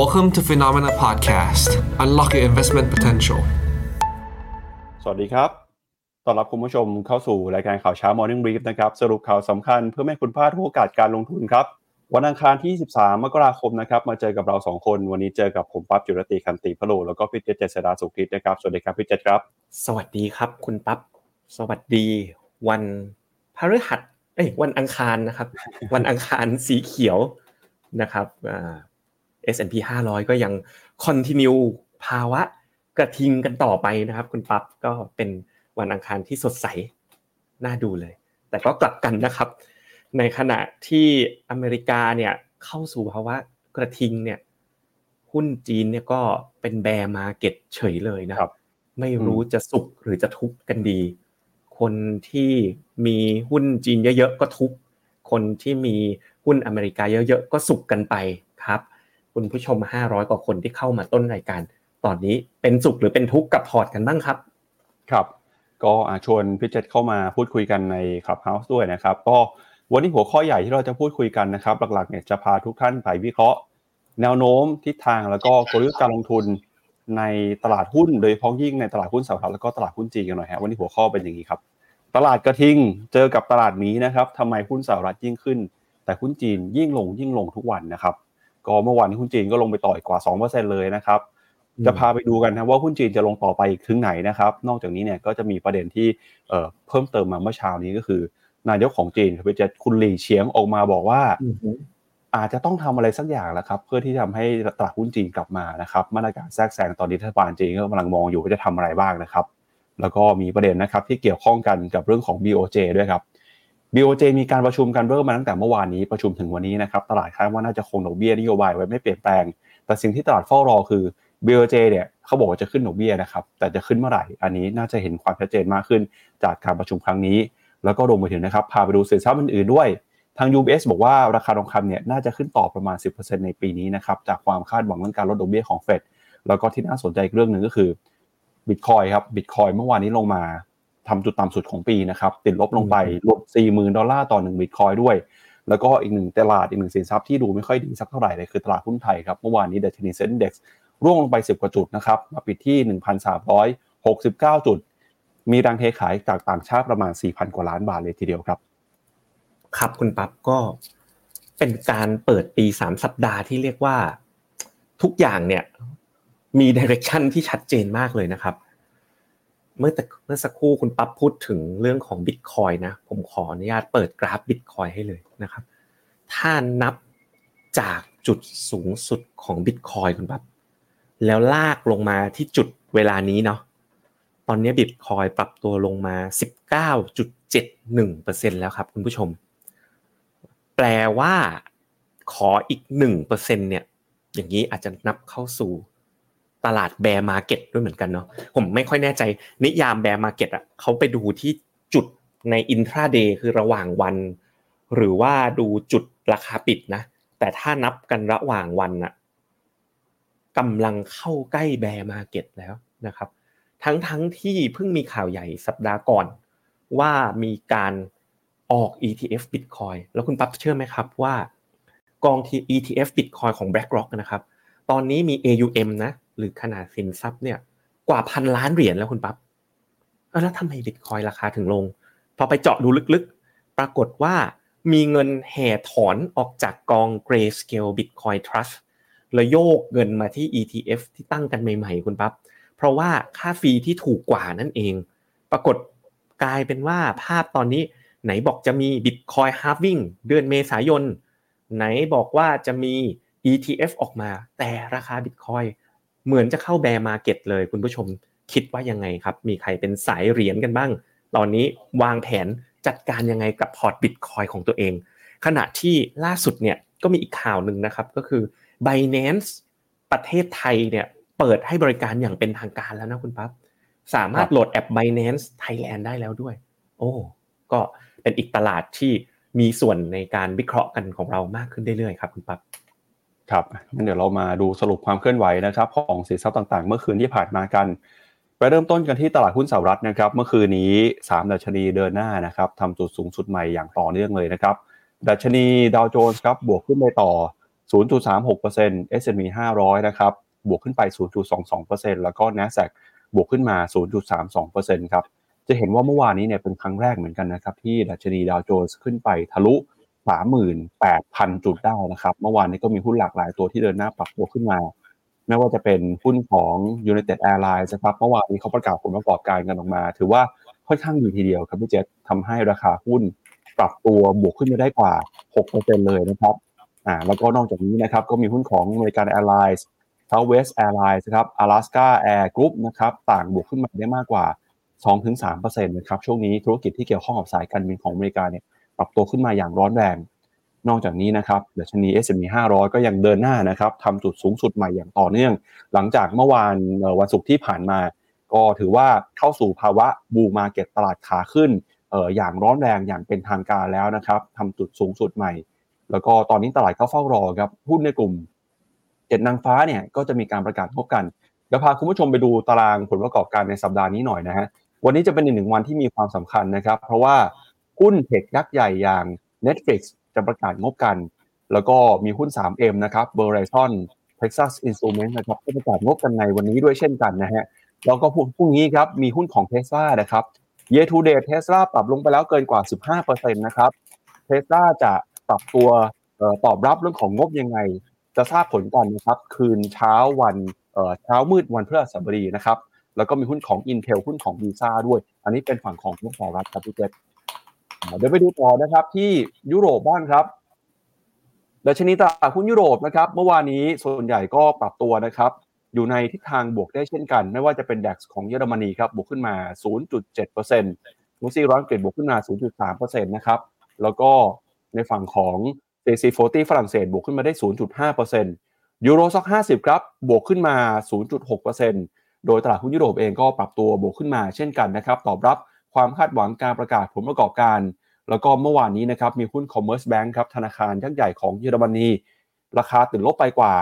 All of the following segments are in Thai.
Welcome to Phenomena Podcast Unlock your investment potential สวัสดีครับ ต้อนรับคุณผู้ชมเข้าสู่รายการข่าวเช้า Morning Brief นะครับ สรุปข่าวสำคัญเพื่อไม่ให้คุณพลาดทุกโอกาสการลงทุนครับ วันอังคารที่ 13 มกราคมนะครับ มาเจอกับเรา 2 คน วันนี้เจอกับผมปั๊บจุรติคันติพะโลแล้วก็พี่เจษเจษดาสุขิตนะครับ สวัสดีครับพี่เจษครับ สวัสดีครับ คุณปั๊บ สวัสดี วันพฤหัสเอ้ยวันอังคารนะครับ วันอังคารสีเขียวนะครับอ่า S&P 500 ก็ยัง continue ภาวะกระทิงกันต่อไปนะครับ คุณปั๊บก็เป็นวันอังคารที่สดใสน่าดูเลย แต่ก็กลับกันนะครับ ในขณะที่อเมริกาเนี่ยเข้าสู่ภาวะกระทิงเนี่ยหุ้นจีนเนี่ยก็เป็น bear market เฉยเลยนะครับ ไม่รู้จะสุขหรือจะทุกข์กันดี คนที่มีหุ้นจีนเยอะๆก็ทุกข์คนที่มีหุ้นอเมริกาเยอะๆก็สุขกันไป คุณผู้ชม 500 กว่าคนที่เข้ามาต้นรายการ ตอนนี้เป็นสุขหรือเป็นทุกข์กับพอร์ตกันบ้างครับ ครับ ก็ชวนพี่เจษเข้ามาพูดคุยกันใน Clubhouse ด้วยนะครับ ก็วันนี้หัวข้อใหญ่ที่เราจะพูดคุยกันนะครับ หลักๆเนี่ยจะพาทุกท่านไปวิเคราะห์ แนวโน้มทิศทางแล้วก็กลยุทธ์การลงทุนในตลาดหุ้น โดยเฉพาะยิ่งในตลาดหุ้นสหรัฐแล้วก็ตลาดหุ้นจีนกันหน่อยฮะวันนี้หัวข้อเป็นอย่างนี้ครับ ตลาดกระทิงเจอกับตลาดหมีนะครับทำไมหุ้นสหรัฐยิ่งขึ้น แต่หุ้นจีนยิ่งลงยิ่งลงทุกวันนะครับ ก็เมื่อวานนี้หุ้นจีนก็ลงไปต่อยกว่า 2%เลยนะครับ จะพาไปดูกันนะว่าหุ้นจีนจะลงต่อไปอีกถึงไหนนะครับ นอกจากนี้เนี่ยก็จะมีประเด็นที่เอ่อเพิ่มเติมมาเมื่อเช้านี้ก็คือ นายกของจีนครับจะคุณหลี่เฉียงออกมาบอกว่าอาจจะต้องทำอะไรสักอย่างแล้วครับ เพื่อที่จะทำให้ตลาดหุ้นจีนกลับมานะครับมาตรการแทรกแซงตอนนี้รัฐบาลจีนก็กำลังมองอยู่ว่าจะทำอะไรบ้างนะครับ แล้วก็มีประเด็นนะครับที่เกี่ยวข้องกันกับเรื่องของ BOJ ด้วยครับ BOJ มีการประชุมกันเริ่มมาตั้งแต่เมื่อวานนี้ประชุมถึงวันนี้นะครับตลาดคาดว่าน่าจะคงดอกเบี้ยนโยบายไว้ไม่เปลี่ยนแปลง แต่สิ่งที่ตลาดเฝ้ารอคือ BOJ เนี่ยเขาบอกว่าจะขึ้นดอกเบี้ยนะครับแต่จะขึ้นเมื่อไหร่อันนี้น่าจะเห็นความชัดเจนมากขึ้น จากการประชุมครั้งนี้ แล้วก็รวมไปถึงนะครับพาไปดูสินทรัพย์อื่นๆด้วยทาง UBS บอกว่าราคาทองคำเนี่ยน่าจะขึ้นต่อประมาณ 10%ในปีนี้นะครับจากความคาดหวังเรื่องการลดดอกเบี้ยของเฟดแล้วก็ที่น่าสนใจเรื่องหนึ่งก็คือบิตคอยครับบิตคอยเมื่อวานนี้ลงมา ทำจุดต่ำสุดของปีนะครับ ติดลบลงไปลบ40,000 ดอลลาร์ต่อ1บิตคอยด้วย แล้วก็อีกหนึ่งตลาดอีกหนึ่งสินทรัพย์ที่ดูไม่ค่อยดีสักเท่าไหร่เลยคือตลาดหุ้นไทยครับเมื่อวานนี้ดัชนีเซ็นดี x ร่วงลงไป 10 กว่าจุดนะครับมาปิดที่ 1,369 จุด มีแรงเทขายจากต่างชาติประมาณ 4,000 กว่าล้านบาทเลยทีเดียวครับ ครับคุณปั๊บก็เป็นการเปิดปีสามสัปดาห์ที่เรียกว่าทุกอย่างเนี่ยมีดิเรกชันที่ชัดเจนมากเลยนะครับ เมื่อแต่เมื่อสักครู่คุณปั๊บพูดถึงเรื่องของบิตคอยนะผมขออนุญาตเปิดกราฟบิตคอยให้เลยนะครับ ถ้านับจากจุดสูงสุดของบิตคอยคุณปั๊บแล้วลากลงมาที่จุดเวลานี้เนาะตอนนี้บิตคอยปรับตัวลงมา 19.71%แล้วครับคุณผู้ชม แปลว่าขออีก 1%เนี่ยอย่างนี้อาจจะนับเข้าสู่ ตลาด bear market ด้วยเหมือนกันเนาะผมไม่ค่อยแน่ใจนิยาม bear market อะเขาไปดูที่จุดใน intraday คือระหว่างวัน หรือว่าดูจุดราคาปิดนะ แต่ถ้านับกันระหว่างวันอะกำลังเข้าใกล้แบร์มาเก็ตแล้วนะครับ ทั้งทั้งที่เพิ่งมีข่าวใหญ่สัปดาห์ก่อน ว่ามีการออก ETF Bitcoin แล้วคุณปั๊บเชื่อไหมครับว่ากองที่ ETF Bitcoin ของ BlackRock นะครับ ตอนนี้มี AUM นะ หรือขนาดสินทรัพย์เนี่ยกว่าพันล้านเหรียญแล้วคุณปั๊บแล้วทำไม Bitcoin ราคาถึงลง พอไปเจาะดูลึกๆ ปรากฏว่ามีเงินแห่ถอนออกจากกอง Grayscale Bitcoin Trust แล้วโยกเงินมาที่ ETF ที่ตั้งกันใหม่ๆ คุณปั๊บเพราะว่าค่าฟรีที่ถูกกว่านั่นเอง ปรากฏกลายเป็นว่าภาพตอนนี้ไหนบอกจะมี Bitcoin halving เดือนเมษายน ไหนบอกว่าจะมี ETF ออกมา แต่ราคา Bitcoin เหมือนจะเข้า bear market เลย คุณผู้ชมคิดว่ายังไงครับ มีใครเป็นสายเหรียญกันบ้าง ตอนนี้วางแผนจัดการยังไงกับ port Bitcoin ของตัวเอง ขณะที่ล่าสุดเนี่ยก็มีอีกข่าวหนึ่งนะครับก็คือ Binance ประเทศไทยเนี่ยเปิดให้บริการอย่างเป็นทางการแล้วนะคุณปั๊บสามารถโหลดแอป Binance Thailand ได้แล้วด้วย โอ้ก็เป็นอีกตลาดที่มีส่วนในการวิเคราะห์กันของเรามากขึ้นเรื่อยๆครับคุณปั๊บ ครับงั้นเดี๋ยวเรามาดูสรุปความเคลื่อนไหวนะครับของสินทรัพย์ต่างๆ เมื่อคืนที่ผ่านมากัน ไปเริ่มต้นกันที่ตลาดหุ้นสหรัฐนะครับ เมื่อคืนนี้3ดัชนีเดินหน้านะครับทำจุดสูงสุดใหม่อย่างต่อเนื่องเลยนะครับ ดัชนีดาวโจนส์ครับบวกขึ้นไปต่อ 0.36% S&P 500 นะครับ บวกขึ้นไป 0.22%แล้วก็ NASDAQ บวกขึ้นมา 0.32%ครับ จะเห็นว่าเมื่อวานนี้เนี่ยเป็นครั้งแรกเหมือนกันนะครับที่ดัชนีดาวโจนส์ขึ้นไปทะลุ 38,000 จุดได้นะครับ เมื่อวานนี้ก็มีหุ้นหลากหลายตัวที่เดินหน้าปรับตัวขึ้นมา ไม่ว่าจะเป็นหุ้นของ United Airlines นะครับเมื่อวานนี้เขาประกาศผลประกอบการกันออกมา ถือว่าค่อนข้างดีทีเดียวครับพี่เจษทำให้ราคาหุ้นปรับตัวบวกขึ้นมาได้กว่า 6%เลยนะครับอ่าแล้วก็นอกจากนี้นะครับก็มีหุ้นของ American Airlines Southwest Airlines นะครับ Alaska Air Group นะครับต่างบวกขึ้นมาได้มากกว่า 2-3%นะครับช่วงนี้ธุรกิจที่เกี่ยวข้องกับสายการบินของอเมริกาเนี่ย ปรับตัวขึ้นมาอย่างร้อนแรง นอกจากนี้นะครับดัชนี S&P 500 ก็ยังเดินหน้านะครับทำจุดสูงสุดใหม่อย่างต่อเนื่อง หลังจากเมื่อวานวันศุกร์ที่ผ่านมา ก็ถือว่าเข้าสู่ภาวะบูมาเก็ตตลาดขาขึ้นอออย่างร้อนแรงอย่างเป็นทางการแล้วนะครับทำจุดสูงสุดใหม่ แล้วก็ตอนนี้ตลาดก็เฝ้ารอครับหุ้นในกลุ่มเจ็ดนางฟ้าเนี่ยก็จะมีการประกาศพบกันเดี๋ยวพาคุณผู้ชมไปดูตารางผลประกอบการในสัปดาห์นี้หน่อยนะฮะวันนี้จะเป็นอีกหนึ่งวันที่มีความสำคัญนะครับ เพราะว่า หุ้นเทคยักษ์ใหญ่อย่าง Netflix จะประกาศงบกัน แล้วก็มีหุ้น 3M นะครับ Verizon Texas Instruments นะครับก็ประกาศงบกันในวันนี้ด้วยเช่นกันนะฮะแล้วก็พรุ่งนี้ครับมีหุ้นของ Tesla นะครับ Year to date Tesla ปรับลงไปแล้วเกินกว่า 15%นะครับ Tesla จะปรับตัวตอบรับเรื่องของงบยังไง จะทราบผลกันนะครับ คืนเช้าวันเช้ามืดวันพฤหัสบดีนะครับ แล้วก็มีหุ้นของ Intel หุ้นของ Visa ด้วย อันนี้เป็นฝั่งของหุ้นสหรัฐครับพี่เจษ เดี๋ยวไปดูต่อนะครับที่ยุโรปบ้างครับดัชนีตลาดหุ้นยุโรปนะครับเมื่อวานนี้ส่วนใหญ่ก็ปรับตัวนะครับ อยู่ในทิศทางบวกได้เช่นกัน ไม่ว่าจะเป็น DAX ของเยอรมนีครับบวกขึ้นมา 0.7%มูซี่ร้อนเกรดบวกขึ้นมา 0.3%นะครับแล้วก็ในฝั่งของ CAC 40ฝรั่งเศสบวกขึ้นมาได้ 0.5%ยูโรซ็อก50 ครับ บวกขึ้นมา 0.6%โดยตลาดหุ้นยุโรปเองก็ปรับตัวบวกขึ้นมาเช่นกันนะครับ ตอบรับ ความคาดหวังการประกาศผลประกอบการ แล้วก็เมื่อวานนี้นะครับมีหุ้น Commerce Bank ครับธนาคารยักษ์ใหญ่ของเยอรมนีราคาตื่นลบไปกว่า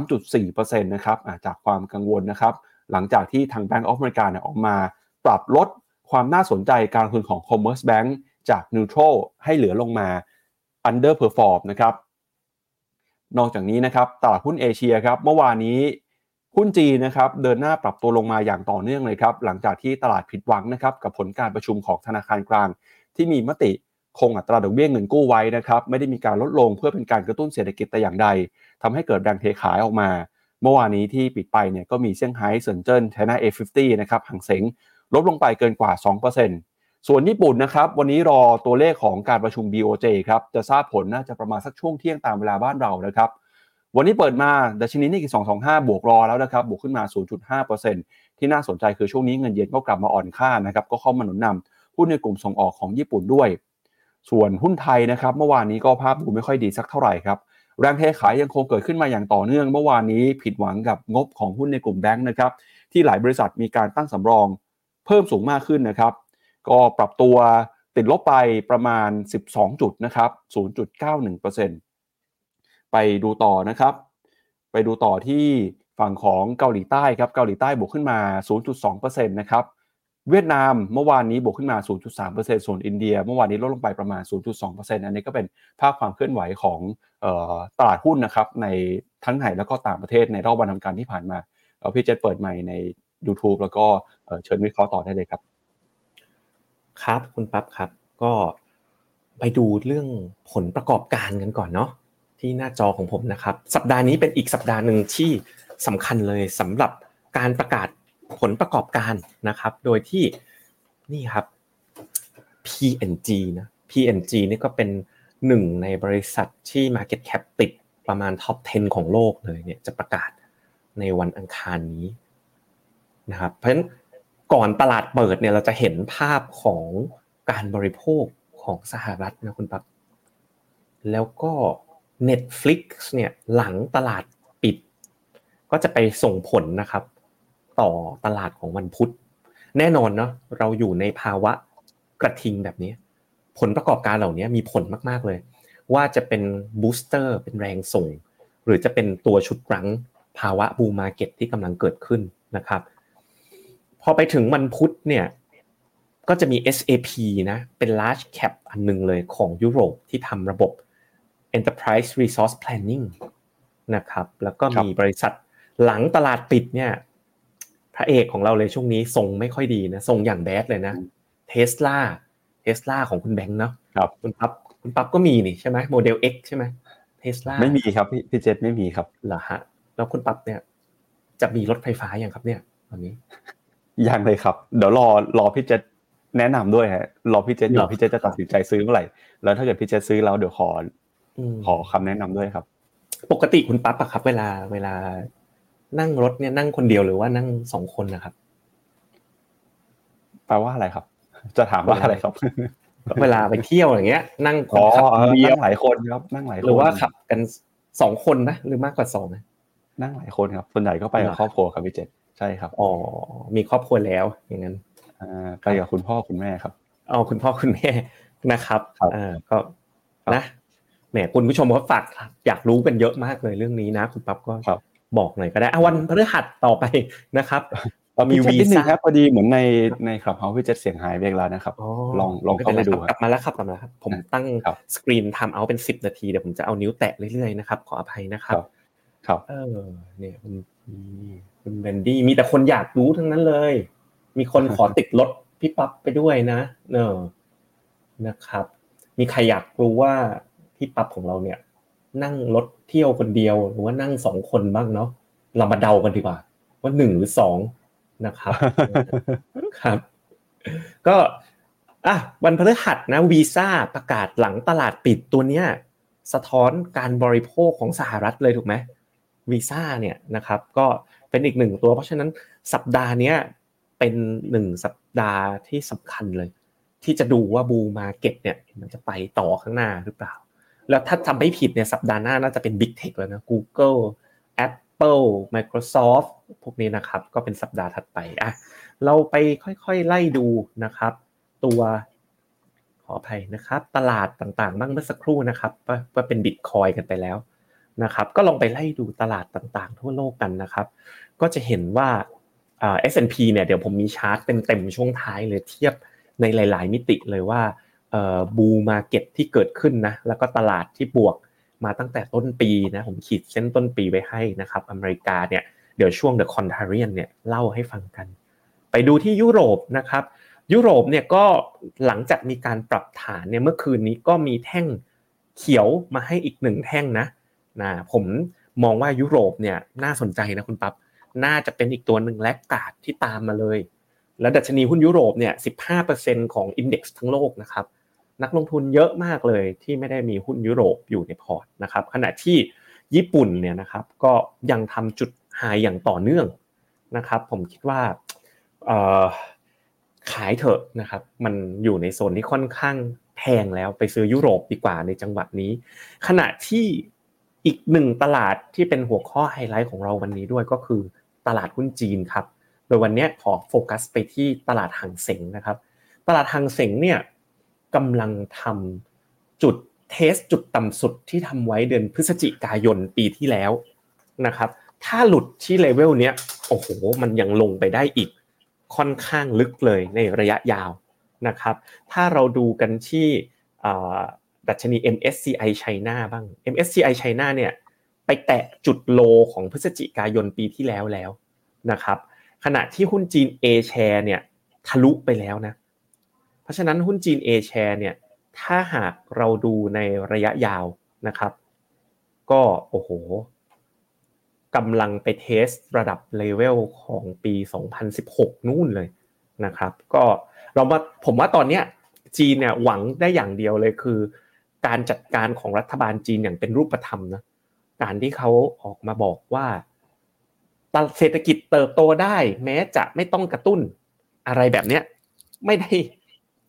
3.4%นะครับจากความกังวลนะครับ หลังจากที่ทาง Bank of America เนี่ยออกมา ปรับลดความน่าสนใจการลงทุนของ Commerce Bank จาก neutral ให้เหลือลงมา underperform นะครับนอกจากนี้นะครับตลาดหุ้นเอเชียครับเมื่อวานนี้ หุ้นจีนนะครับเดินหน้าปรับตัวลงมาอย่างต่อเนื่องเลยครับหลังจากที่ตลาดผิดหวังนะครับกับผลการประชุมของธนาคารกลาง ที่มีมติคงอัตราดอกเบี้ยเงินกู้ไว้นะครับไม่ได้มีการลดลงเพื่อเป็นการกระตุ้นเศรษฐกิจแต่อย่างใดทำให้เกิดแรงเทขายออกมา เมื่อวานนี้ที่ปิดไปเนี่ยก็มีเซี่ยงไฮ้เซินเจิ้นไชน่า A50 นะครับหังเสงลดลงไปเกินกว่า 2%ส่วนญี่ปุ่นนะครับวันนี้รอตัวเลขของการประชุม BOJ ครับจะทราบผลน่าจะประมาณสักช่วงเที่ยงตามเวลาบ้านเรานะครับ วันนี้เปิดมาดัชนีนี่คือ225 บวกรอแล้วนะครับ บวกขึ้นมา 0.5%ที่น่าสนใจคือช่วงนี้เงินเยนก็กลับมาอ่อนค่านะครับ ก็เข้ามาหนุนนำหุ้นในกลุ่มส่งออกของญี่ปุ่นด้วย ส่วนหุ้นไทยนะครับ เมื่อวานนี้ก็ภาพดูไม่ค่อยดีสักเท่าไหร่ครับแรงเทขายยังคงเกิดขึ้นมาอย่างต่อเนื่อง เมื่อวานนี้ผิดหวังกับงบของหุ้นในกลุ่มแบงค์นะครับ ที่หลายบริษัทมีการตั้งสำรอง เพิ่มสูงมากขึ้นนะครับ ก็ปรับตัวติดลบไปประมาณ 12 จุดนะครับ 0.91% ไปดูต่อนะครับ ไปดูต่อที่ฝั่งของเกาหลีใต้ครับเกาหลีใต้บวกขึ้นมา 0.2%นะครับเวียดนามเมื่อวานนี้บวกขึ้นมา 0.3%ส่วนอินเดีย เมื่อวานนี้ลดลงไปประมาณ 0.2%อันนี้ก็เป็นภาพความเคลื่อนไหวของตลาดหุ้นนะครับในทั้งไทยแล้วก็ต่างประเทศในรอบวันทำการที่ผ่านมาเอาพี่เจษเปิดใหม่ใน YouTube แล้วก็เชิญวิเคราะห์ต่อได้เลยครับ ครับคุณปั๊บครับก็ไปดูเรื่องผลประกอบการกันก่อนเนาะ ที่หน้าจอของผมนะครับ สัปดาห์นี้เป็นอีกสัปดาห์หนึ่งที่สำคัญเลยสำหรับการประกาศผลประกอบการนะครับ โดยที่นี่ครับ P&G นะ P&G นี่ก็เป็นหนึ่งในบริษัทที่ Market Cap ติดประมาณท็อป 10 ของโลกเลยเนี่ยจะประกาศในวันอังคารนี้นะครับ เพราะฉะนั้นก่อนตลาดเปิดเนี่ยเราจะเห็นภาพของการบริโภคของสหรัฐนะคุณปั๊บแล้วก็ Netflix เนี่ยหลังตลาดปิด ก็จะไปส่งผลนะครับ ต่อตลาดของวันพุธ แน่นอนเนาะเราอยู่ในภาวะกระทิงแบบนี้ ผลประกอบการเหล่านี้มีผลมากๆเลย ว่าจะเป็นบูสเตอร์เป็นแรงส่ง หรือจะเป็นตัวชุดรั้งภาวะบูมมาเก็ตที่กำลังเกิดขึ้นนะครับ พอไปถึงวันพุธเนี่ยก็จะมี SAP นะเป็น large cap อันนึงเลยของยุโรปที่ทำระบบ Enterprise Resource Planning นะครับ แล้วก็มีบริษัทหลังตลาดปิดเนี่ย พระเอกของเราเลยช่วงนี้ทรงไม่ค่อยดีนะทรงอย่างแบดเลยนะเทสลาเทสลาของคุณแบงค์เนาะครับคุณปั๊บคุณปั๊บก็มีนี่ใช่ไหมโมเดล X ใช่ไหมเทสลาไม่มีครับพี่พี่เจษไม่มีครับเหรอฮะแล้วคุณปั๊บเนี่ย จะมีรถไฟฟ้าอย่างครับเนี่ยตอนนี้ยังเลยครับ เดี๋ยวรอรอพี่เจษแนะนำด้วยฮะรอพี่เจษอยู่พี่เจษจะตัดสินใจซื้อเมื่อไหร่แล้วถ้าเกิดพี่เจษซื้อแล้วเดี๋ยวขออืม ขอคำแนะนำด้วยครับ ปกติคุณปั๊บอะครับ เวลาเวลา นั่งรถเนี่ยนั่งคนเดียวหรือว่านั่งสองคนนะครับแปลว่าอะไรครับ จะถามว่าอะไรครับ เวลาไปเที่ยวอย่างเงี้ย นั่งคอ๋นอขับเออเดียวนั่งหลายคนครับนั่งหลายคนหรือว่าขับกันสองคนนะหรือมากกว่าสองนะนั่งหลายคนครับส่วนใหญ่ก็ไปกับครอบครัวครับพี่เจษใช่ครับอ๋อมีครอบครัวแล้วอย่างนั้นอ่าไปกับคุณพ่อคุณแม่ครับอ๋อคุณพ่อคุณแม่นะครับครับเออก็ครับนะ แหมคุณผู้ชมเขาฝากอยากรู้กันเยอะมากเลยเรื่องนี้นะ คุณปั๊บก็ครับบอกหน่อยก็ได้อะวันพฤหัสต่อไปนะครับมีมีวีวีซ่าซ่าครับพอดีเหมือนในในคลับเฮาส์พี่เจษเสียงหายไปอีกแล้วนะครับลองลองเข้าไปดูม่นรครับกลับมาแล้วครับกลับมาแล้วครับ ผมตั้งครับสกรีนไทม์เอาเป็นสิบนาทีเดี๋ยวผมจะเอานิ้วแตะเรื่อยๆนะครับขออภัยนะครับ ครับครับเออเนี่ยคุณคุณแบนดี้มีแต่คนอยากรู้ทั้งนั้นเลย มีคนขอติดรถพี่ปั๊บไปด้วยนะ เนอะนะครับ มีใครอยากรู้ว่า พี่ปั๊บของเราเนี่ย นั่งรถเที่ยวคนเดียวหรือว่านั่งสองคนบ้างเนาะเรามาเดากันดีกว่า ว่าหนึ่งหรือสองนะครับครับ ก็อะวันพฤหัสนะวีซ่าประกาศหลังตลาดปิดตัวเนี้ยสะท้อนการบริโภคของสหรัฐเลยถูกไหมวีซ่าเนี่ยนะครับ ก็เป็นอีกหนึ่งตัว เพราะฉะนั้นสัปดาห์เนี้ยเป็นหนึ่งสัปดาห์ที่สำคัญเลย ที่จะดูว่าบูมาเก็ตเนี่ยมันจะไปต่อข้างหน้าหรือเปล่า แล้วถ้าจำไม่ผิดเนี่ยสัปดาห์หน้าน่าจะเป็น Big Tech แล้วนะ Google Apple Microsoft พวกนี้นะครับ ก็เป็นสัปดาห์ถัดไปอะเราไปค่อยๆไล่ดูนะครับ ตัวขออภัยนะครับ ตลาดต่างๆ บ้างเมื่อสักครู่นะครับว่าว่าเป็นบิตคอยกันไปแล้วนะครับ ก็ลองไปไล่ดูตลาดต่างๆ ทั่วโลกกันนะครับ ก็จะเห็นว่าอ่า S&P เนี่ยเดี๋ยวผมมีชาร์ตเต็มๆช่วงท้ายเลยเทียบในหลาย ๆ มิติเลยว่า บูมาเก็ตที่เกิดขึ้นนะแล้วก็ตลาดที่บวกมาตั้งแต่ต้นปีนะผมขีดเส้นต้นปีไว้ให้นะครับอเมริกาเนี่ยเดี๋ยวช่วง The Contrarian เนี่ยเล่าให้ฟังกัน ไปดูที่ยุโรปนะครับยุโรปเนี่ยก็หลังจากมีการปรับฐานเนี่ยเมื่อคืนนี้ก็มีแท่งเขียวมาให้อีกหนึ่งแท่งนะนะผมมองว่ายุโรปเนี่ยน่าสนใจนะคุณปั๊บน่าจะเป็นอีกตัวหนึ่งแลกกาดที่ตามมาเลย แล้วดัชนีหุ้นยุโรปเนี่ย 15%ของอินเด็กซ์ทั้งโลกนะครับ นักลงทุนเยอะมากเลยที่ไม่ได้มีหุ้นยุโรปอยู่ในพอร์ตนะครับขณะที่ญี่ปุ่นเนี่ยนะครับก็ยังทำจุดไฮอย่างต่อเนื่องนะครับผมคิดว่าขายเถอะนะครับมันอยู่ในโซนที่ค่อนข้างแพงแล้วไปซื้อยุโรปดีกว่าในจังหวะนี้ ขณะที่อีกหนึ่งตลาดที่เป็นหัวข้อไฮไลท์ของเราวันนี้ด้วยก็คือตลาดหุ้นจีนครับโดยวันนี้ขอโฟกัสไปที่ตลาดฮั่งเส็งนะครับ ตลาดฮั่งเส็งเนี่ย กำลังทำจุด test จุดต่ำสุดที่ทำไว้เดือนพฤศจิกายนปีที่แล้วนะครับ ถ้าหลุดที่เลเวลเนี้ยโอ้โหมันยังลงไปได้อีกค่อนข้างลึกเลยในระยะยาวนะครับ ถ้าเราดูกันที่ดัชนี MSCI China บ้าง MSCI China เนี่ยไปแตะจุดโลของพฤศจิกายนปีที่แล้วแล้วนะครับ ขณะที่หุ้นจีน A share เนี่ยทะลุไปแล้วนะ ราะฉะนั้นหุ้นจีน A share เนี่ยถ้าหากเราดูในระยะยาวนะครับ ก็โอ้โหกำลังไปเทสระดับเลเวลของปี 2016 นู่นเลยนะครับ ก็เรามาผมว่าตอนเนี้ยจีนเนี่ยหวังได้อย่างเดียวเลยคือ การจัดการของรัฐบาลจีนอย่างเป็นรูปธรรมนะการที่เขาออกมาบอกว่าเศรษฐกิจเติบโตได้ แม้จะไม่ต้องกระตุ้นอะไรแบบเนี้ยไม่ได้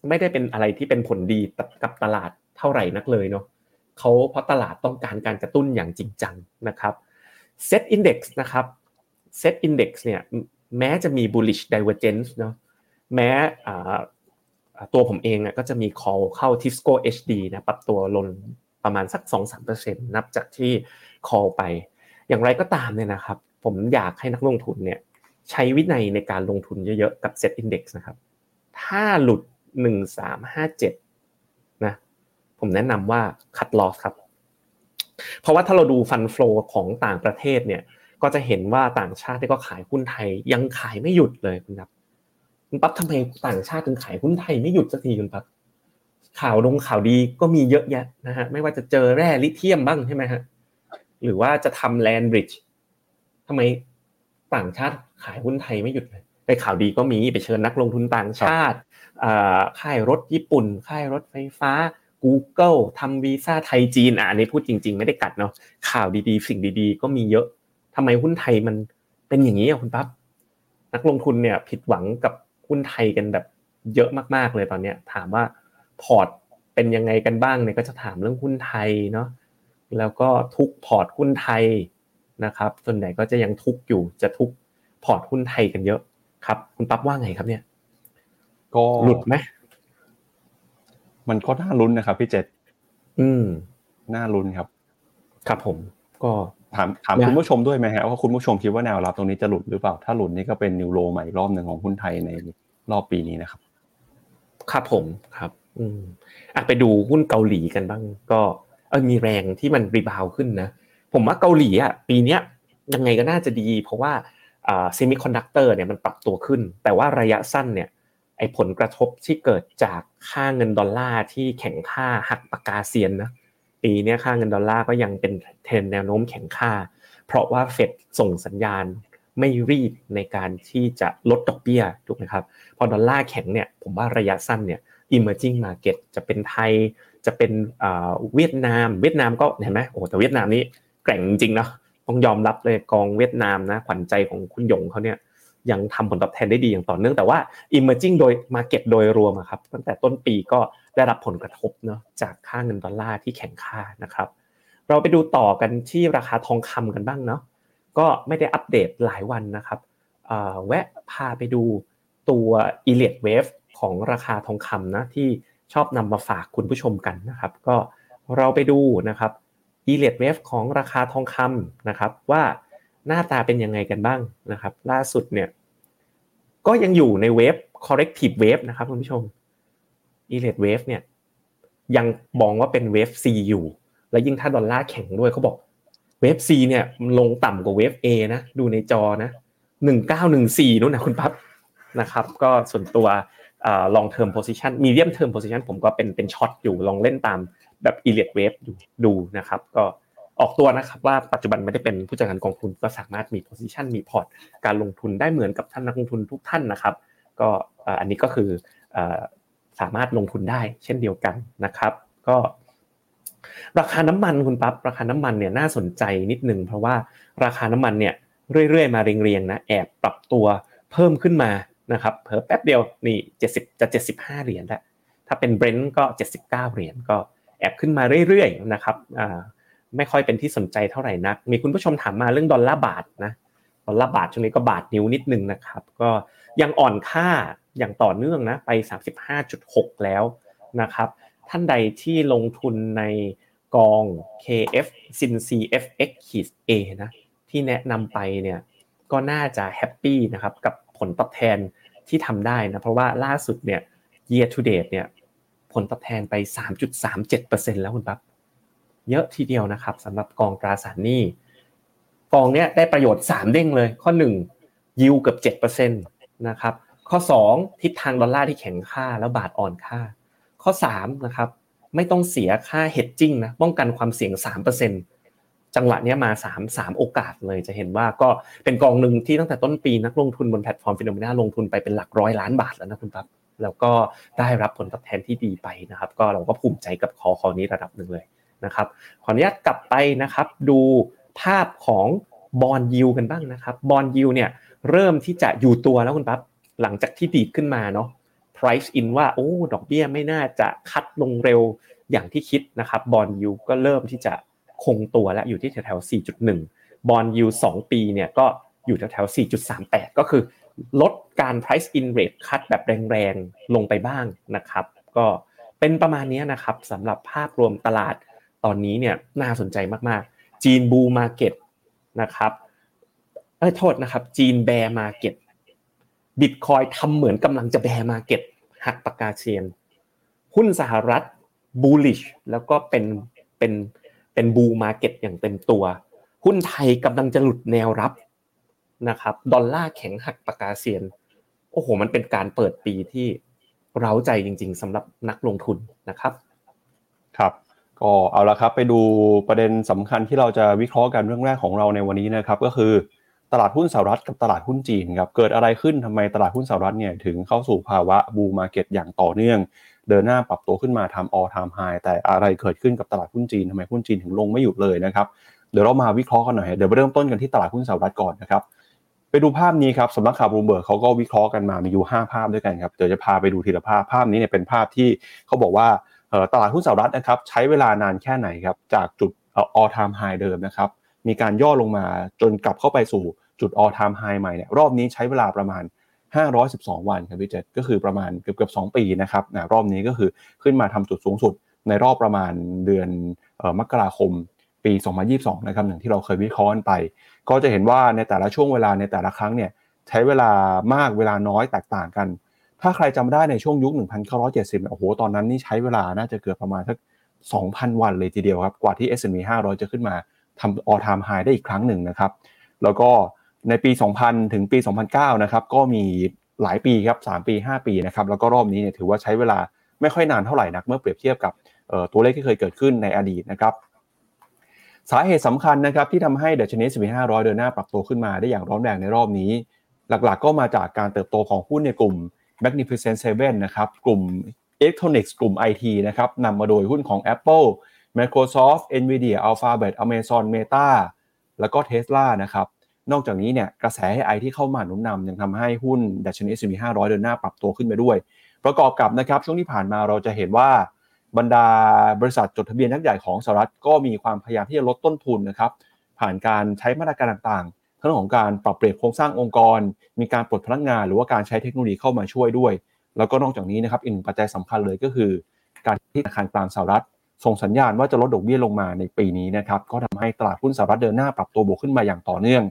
ไม่ได้เป็นอะไรที่เป็นผลดีกับตลาดเท่าไหร่นักเลยเนาะเขาเพราะตลาดต้องการการกระตุ้นอย่างจริงจังนะครับ Set Index นะครับ Set Index เนี่ยแม้จะมี bullish divergence เนาะแม้ตัวผมเองก็จะมี call เข้า Tisco HD นะปรับตัวลงประมาณสัก 2-3%นับจากที่ call ไป อย่างไรก็ตามเนี่ยนะครับ ผมอยากให้นักลงทุนเนี่ยใช้วินัยในการลงทุนเยอะๆกับ Set Index นะครับ ถ้าหลุด 1357นะผมแนะนำว่า cut loss ครับ เพราะว่าถ้าเราดูฟันฟลูของต่างประเทศเนี่ยก็จะเห็นว่าต่างชาติที่ก็ขายหุ้นไทยยังขายไม่หยุดเลยคุณครับคุณปั๊บทำไมต่างชาติถึงขายหุ้นไทยไม่หยุดสักทีคุณปั๊บข่าวลงข่าวดีก็มีเยอะแยะนะฮะไม่ว่าจะเจอแร่ลิเธียมบ้างใช่ไหมฮะหรือว่าจะทำแลนบริดจ์ทำไมต่างชาติขายหุ้นไทยไม่หยุดเลย ไปข่าวดีก็มีไปเชิญนักลงทุนต่างชาติค่ายรถญี่ปุ่น ค่ายรถไฟฟ้า Google ทำวีซ่าไทยจีนอะอันนี้พูดจริง ๆ ไม่ได้กัดเนาะข่าวดีๆ สิ่งดีๆ ก็มีเยอะทำไมหุ้นไทยมันเป็นอย่างนี้อะคุณปั๊บนักลงทุนเนี่ยผิดหวังกับหุ้นไทยกันแบบเยอะมากๆเลยตอนเนี้ย ถามว่าพอร์ตเป็นยังไงกันบ้างเนี่ยก็จะถามเรื่องหุ้นไทยเนาะแล้วก็ทุกพอร์ตหุ้นไทยนะครับส่วนใหญ่ก็จะยังทุกอยู่จะทุกพอร์ตหุ้นไทยกันเยอะ ครับ คุณปั๊บว่าไงครับเนี่ย ก็หลุดไหมมันก็น่าลุ้นนะครับพี่เจษอืมน่าลุ้นครับ ครับผมก็ถามถามคุณผู้ชมด้วยไหมฮะว่าคุณผู้ชมคิดว่าแนวรับตรงนี้จะหลุดหรือเปล่า ถ้าหลุดนี่ก็เป็นนิวโรใหม่รอบหนึ่งของหุ้นไทยในรอบปีนี้นะครับ ครับผมครับ อืมอะไปดูหุ้นเกาหลีกันบ้าง ก็เออมีแรงที่มัน rebound ขึ้นนะ ผมว่าเกาหลีอะปีเนี้ยยังไงก็น่าจะดี เพราะว่าอ่า semiconductor เนี่ยมันปรับตัวขึ้น แต่ว่าระยะสั้นเนี่ยไอผลกระทบที่เกิดจากค่าเงินดอลลาร์ที่แข็งค่าหักปากกาเซียนนะปีนี้ค่าเงินดอลลาร์ก็ยังเป็นเทรนแนวโน้มแข็งค่า เพราะว่าเฟดส่งสัญญาณไม่รีบในการที่จะลดดอกเบี้ยถูกไหมครับพอดอลลาร์แข็งเนี่ยผมว่าระยะสั้นเนี่ย emerging market จะเป็นไทยจะเป็นเวียดนาม เวียดนามก็เห็นไหมโอ้แต่เวียดนามนี้แกร่งจริงเนาะ ต้องยอมรับเลยกองเวียดนามนะขวัญใจของคุณหยงเขาเนี่ยยังทำผลตอบแทนได้ดีอย่างต่อเนื่องแต่ว่า emerging โดย market โดยรวมครับตั้งแต่ต้นปีก็ได้รับผลกระทบเนาะจากค่าเงินดอลลาร์ที่แข็งค่านะครับ เราไปดูต่อกันที่ราคาทองคำกันบ้างเนาะก็ไม่ได้อัปเดตหลายวันนะครับแวะพาไปดูตัว e l i o t Wave ของราคาทองคำนะที่ชอบนำมาฝากคุณผู้ชมกันนะครับ ก็เราไปดูนะครับ e l i o t Wave ของราคาทองคำนะครับ ว่าหน้าตาเป็นยังไงกันบ้างนะครับ ล่าสุดเนี่ย ก็ยังอยู่ในเวฟ corrective wave นะครับคุณผู้ชม e l i t wave เนี่ย ยังมองว่าเป็นเวฟ C อยู่ และยิ่งถ้าดอลลาร์แข็งด้วยเขาบอกเวฟ C เนี่ยลงต่ำกว่าเวฟ A นะดูในจอนะ1914นู่นนะคุณปั๊บนะครับ ก็ส่วนตัว long term position medium term position ผมก็เป็นเป็น short อยู่ลองเล่นตาม แบบ e l i t wave อยู่ดูนะครับ ก็ออกตัวนะครับว่าปัจจุบันไม่ได้เป็นผู้จัดการกองทุนก็สามารถมี position มี port การลงทุนได้เหมือนกับท่านนักลงทุนทุกท่านนะครับ ก็อันนี้ก็คือสามารถลงทุนได้เช่นเดียวกันนะครับ ก็ราคาน้ำมันคุณปั๊บราคาน้ำมันเนี่ยน่าสนใจนิดนึงเพราะว่าราคาน้ำมันเนี่ยเรื่อยๆมาเรียงๆนะแอบปรับตัวเพิ่มขึ้นมานะครับเพิ่มแป๊บเดียวนี่70จะ75เหรียญแล้วถ้าเป็น Brent ก็79เหรียญก็ แอบขึ้นมาเรื่อยๆนะครับไม่ค่อยเป็นที่สนใจเท่าไหร่นัก มีคุณผู้ชมถามมาเรื่องดอลลาร์บาทนะดอลลาร์บาทช่วงนี้ก็บาทนิ้วนิดนึงนะครับ ก็ยังอ่อนค่าอย่างต่อเนื่องนะไป 35.6 แล้วนะครับท่านใดที่ลงทุนในกอง KF SIN CFX A นะที่แนะนำไปเนี่ยก็น่าจะแฮปปี้นะครับกับผลตอบแทนที่ทำได้นะเพราะว่าล่าสุดเนี่ย year to date เนี่ย ผลตอบแทนไป 3.37%แล้วคุณปั๊บเยอะทีเดียวนะครับสำหรับกองตราสารหนี้กองเนี้ยได้ประโยชน์ 3 เด้งเลย ข้อ 1 ยิวเกือบ7%นะครับข้อ 2 ทิศทางดอลลาร์ที่แข็งค่าแล้วบาทอ่อนค่า ข้อ3นะครับไม่ต้องเสียค่า hedging นะป้องกันความเสี่ยง 3%จังหวะนี้มา 3 3 โอกาสเลยจะเห็นว่าก็เป็นกองหนึ่งที่ตั้งแต่ต้นปีนักลงทุนบนแพลตฟอร์ม Finnomena ลงทุนไปเป็นหลักร้อยล้านบาทแล้วนะคุณปั๊บ แล้วก็ได้รับผลตอบแทนที่ดีไปนะครับ ก็เราก็ภูมิใจกับกองกองนี้ระดับหนึ่งเลยนะครับขออนุญาตกลับไปนะครับ ดูภาพของบอลยิวกันบ้างนะครับบอลยิวเนี่ยเริ่มที่จะอยู่ตัวแล้วคุณปั๊บหลังจากที่ดีดขึ้นมาเนาะ price in ว่าโอ้ดอกเบี้ยไม่น่าจะคัดลงเร็วอย่างที่คิดนะครับบอลยูก็เริ่มที่จะคงตัวแล้วอยู่ที่แถวๆ4.1 บอลยู2ปีเนี่ยก็อยู่แถวๆ4.38 ก็คือ ลดการ price in rate คัดแบบแรงๆ ลงไปบ้างนะครับ ก็เป็นประมาณนี้นะครับสำหรับภาพรวมตลาดตอนนี้เนี่ยน่าสนใจมากๆ จีน bull market นะครับเอ้โทษนะครับ จีน bear market Bitcoin ทำเหมือนกำลังจะ bear market หักปากกาเซียน หุ้นสหรัฐ bullish แล้วก็เป็นเป็นเป็น bull market อย่างเต็มตัว หุ้นไทยกำลังจะหลุดแนวรับ นะครับดอลลาร์แข็งหักปากกาเซียนโอ้โห มันเป็นการเปิดปีที่เร้าใจจริง ๆสำหรับนักลงทุนนะครับ ครับก็เอาละครับไปดูประเด็นสำคัญที่เราจะวิเคราะห์กันเรื่องแรกของเราในวันนี้นะครับก็คือตลาดหุ้นสหรัฐกับตลาดหุ้นจีนครับเกิดอะไรขึ้นทำไมตลาดหุ้นสหรัฐเนี่ยถึงเข้าสู่ภาวะบูมมาเก็ตอย่างต่อเนื่อง เดินหน้าปรับตัวขึ้นมาทำ all time high แต่อะไรเกิดขึ้นกับตลาดหุ้นจีนทำไมหุ้นจีนถึงลงไม่หยุดเลยนะครับเดี๋ยวเรามาวิเคราะห์กันหน่อยเดี๋ยวเริ่มต้นกันที่ตลาดหุ้นสหรัฐก่อนนะครับ ไปดูภาพนี้ครับสำนักข่าวบลูเบิร์กเขาก็วิเคราะห์กันมามีอยู่ 5 ภาพด้วยกันครับเดี๋ยวจะพาไปดูทีละภาพภาพนี้เนี่ยเป็นภาพที่เขาบอกว่าตลาดหุ้นสหรัฐนะครับใช้เวลานานแค่ไหนครับจากจุด all time high เดิมนะครับมีการย่อลงมาจนกลับเข้าไปสู่จุด all time high ใหม่เนี่ยรอบนี้ใช้เวลาประมาณ 512 วันครับพี่เจษก็คือประมาณเกือบเกือบ2ปีนะครับนะรอบนี้ก็คือขึ้นมาทำจุดสูงสุดในรอบประมาณเดือนมกราคมปี 2022 นะครับอย่างที่เราเคยวิเคราะห์ไป ก็จะเห็นว่าในแต่ละช่วงเวลาในแต่ละครั้งเนี่ยใช้เวลามากเวลาน้อยแตกต่างกัน ถ้าใครจำได้ในช่วงยุค 1970 โอ้โห ตอนนั้นนี่ใช้เวลาน่าจะเกือบประมาณสัก 2,000 วันเลยทีเดียวครับ กว่าที่ S&P 500 จะขึ้นมาทำ all time high ได้อีกครั้งหนึ่งนะครับ แล้วก็ในปี 2000 ถึงปี 2009 นะครับ ก็มีหลายปีครับ 3 ปี 5 ปีนะครับ แล้วก็รอบนี้เนี่ยถือว่าใช้เวลาไม่ค่อยนานเท่าไหร่นัก เมื่อเปรียบเทียบกับตัวเลขที่เคยเกิดขึ้นในอดีตนะครับ สาเหตุสำคัญนะครับที่ทำให้ดัชนี S&P 500 เดินหน้าปรับตัวขึ้นมาได้อย่างร้อนแรงในรอบนี้ หลักๆ ก็มาจากการเติบโตของหุ้นในกลุ่ม Magnificent Seven นะครับกลุ่ม Electronics กส์กลุ่ม IT นะครับนำมาโดยหุ้นของ Apple Microsoft Nvidia Alphabet Amazon Meta แล้วก็ Tesla นะครับนอกจากนี้เนี่ยกระแส AI ที่เข้ามาหนุนนำยังทำให้หุ้นดัชนี S&P 500 เดินหน้าปรับตัวขึ้นไปด้วย ประกอบกับนะครับช่วงที่ผ่านมาเราจะเห็นว่า บรรดาบริษัทจดทะเบียนนักใหญ่ของสหรัฐก็มีความพยายามที่จะลดต้นทุนนะครับผ่านการใช้มาตรการต่างๆทั้งของการปรับเปลี่ยนโครงสร้างองค์กร มีการปลดพนักงาน หรือว่าการใช้เทคโนโลยีเข้ามาช่วยด้วย แล้วก็นอกจากนี้นะครับอีกหนึ่งปัจจัยสำคัญเลยก็คือ การที่ธนาคารกลางสหรัฐส่งสัญญาณว่าจะลดดอกเบี้ยลงมาในปีนี้นะครับก็ทำให้ตลาดหุ้นสหรัฐเดินหน้าปรับตัวบวกขึ้นมาอย่างต่อเนื่อง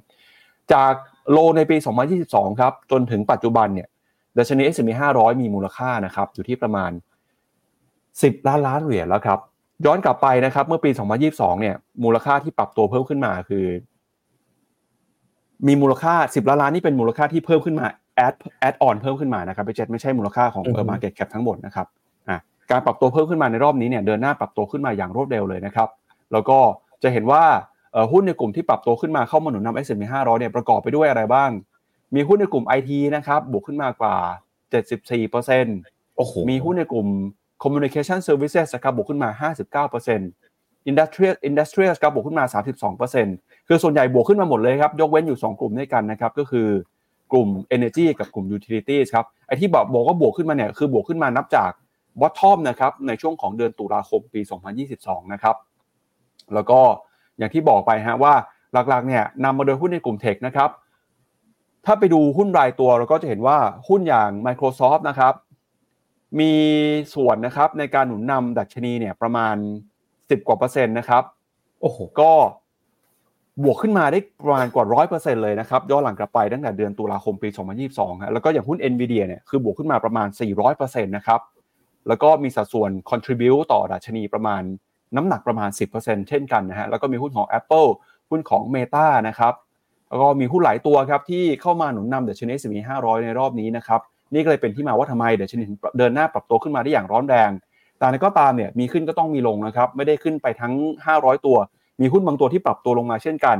จาก low ในปี 2022 ครับจนถึงปัจจุบันเนี่ยดัชนี S&P 500 มีมูลค่านะครับอยู่ที่ประมาณ 10 ล้านล้านเหรียญแล้วครับย้อนกลับไปนะครับ เมื่อปี 2022 เนี่ย มูลค่าที่ปรับตัวเพิ่มขึ้นมาคือ มีมูลค่า 10 ล้านล้านนี่เป็นมูลค่าที่เพิ่มขึ้นมา add add-on เพิ่มขึ้นมานะครับไปเจ็ดไม่ใช่มูลค่าของเออ market cap ทั้งหมดนะครับอะการปรับตัวเพิ่มขึ้นมาในรอบนี้เนี่ยเดินหน้าปรับตัวขึ้นมาอย่างรวดเร็วเลยนะครับแล้วก็จะเห็นว่าหุ้นในกลุ่มที่ปรับตัวขึ้นมาเข้ามาหนุนนำ S&P 500 เนี่ยประกอบไปด้วยอะไรบ้าง มีหุ้นในกลุ่ม IT นะครับบวกขึ้นมากว่า 74%โอ้โหมีหุ้นในกลุ่ม communication services ครับบวกขึ้นมา 59% industrial industrial ครับบวกขึ้นมา 32%คือส่วนใหญ่บวกขึ้นมาหมดเลยครับ ยกเว้นอยู่ 2 กลุ่มด้วยกันนะครับ ก็คือกลุ่ม energy กับกลุ่ม utilities ครับ ไอที่บอกบอกว่าบวกขึ้นมาเนี่ย คือบวกขึ้นมานับจาก bottom นะครับ ในช่วงของเดือนตุลาคมปี 2022 นะครับ แล้วก็อย่างที่บอกไปฮะว่าหลักๆเนี่ยนำมาโดยหุ้นในกลุ่มเทคนะครับ ถ้าไปดูหุ้นรายตัวเราก็จะเห็นว่าหุ้นอย่าง Microsoft นะครับ มีส่วนนะครับในการหนุนนำดัชนีเนี่ยประมาณ 10 กว่าเปอร์เซ็นต์นะครับโอ้โหก็บวกขึ้นมาได้ประมาณกว่าร้อยเปอร์เซ็นต์เลยนะครับย้อนหลังกลับไปตั้งแต่เดือนตุลาคมปี2022ฮะแล้วก็อย่างหุ้น NVIDIA เนี่ยคือบวกขึ้นมาประมาณ 400เปอร์เซ็นต์นะครับแล้วก็มีสัดส่วน contribute ต่อดัชนีประมาณน้ำหนักประมาณ 10%เช่นกันนะฮะแล้วก็มีหุ้นของ Apple หุ้นของ Meta นะครับแล้วก็มีหุ้นหลายตัวครับที่เข้ามาหนุนนำดัชนี S&P 500 ในรอบนี้นะครับ นี่ก็เลยเป็นที่มาว่าทำไมดัชนีเดินหน้าปรับตัวขึ้นมาได้อย่างร้อนแรง แต่นั้นก็ตามเนี่ยมีขึ้นก็ต้องมีลงนะครับไม่ได้ขึ้นไปทั้ง 500 ตัว มีหุ้นบางตัวที่ปรับตัวลงมาเช่นกัน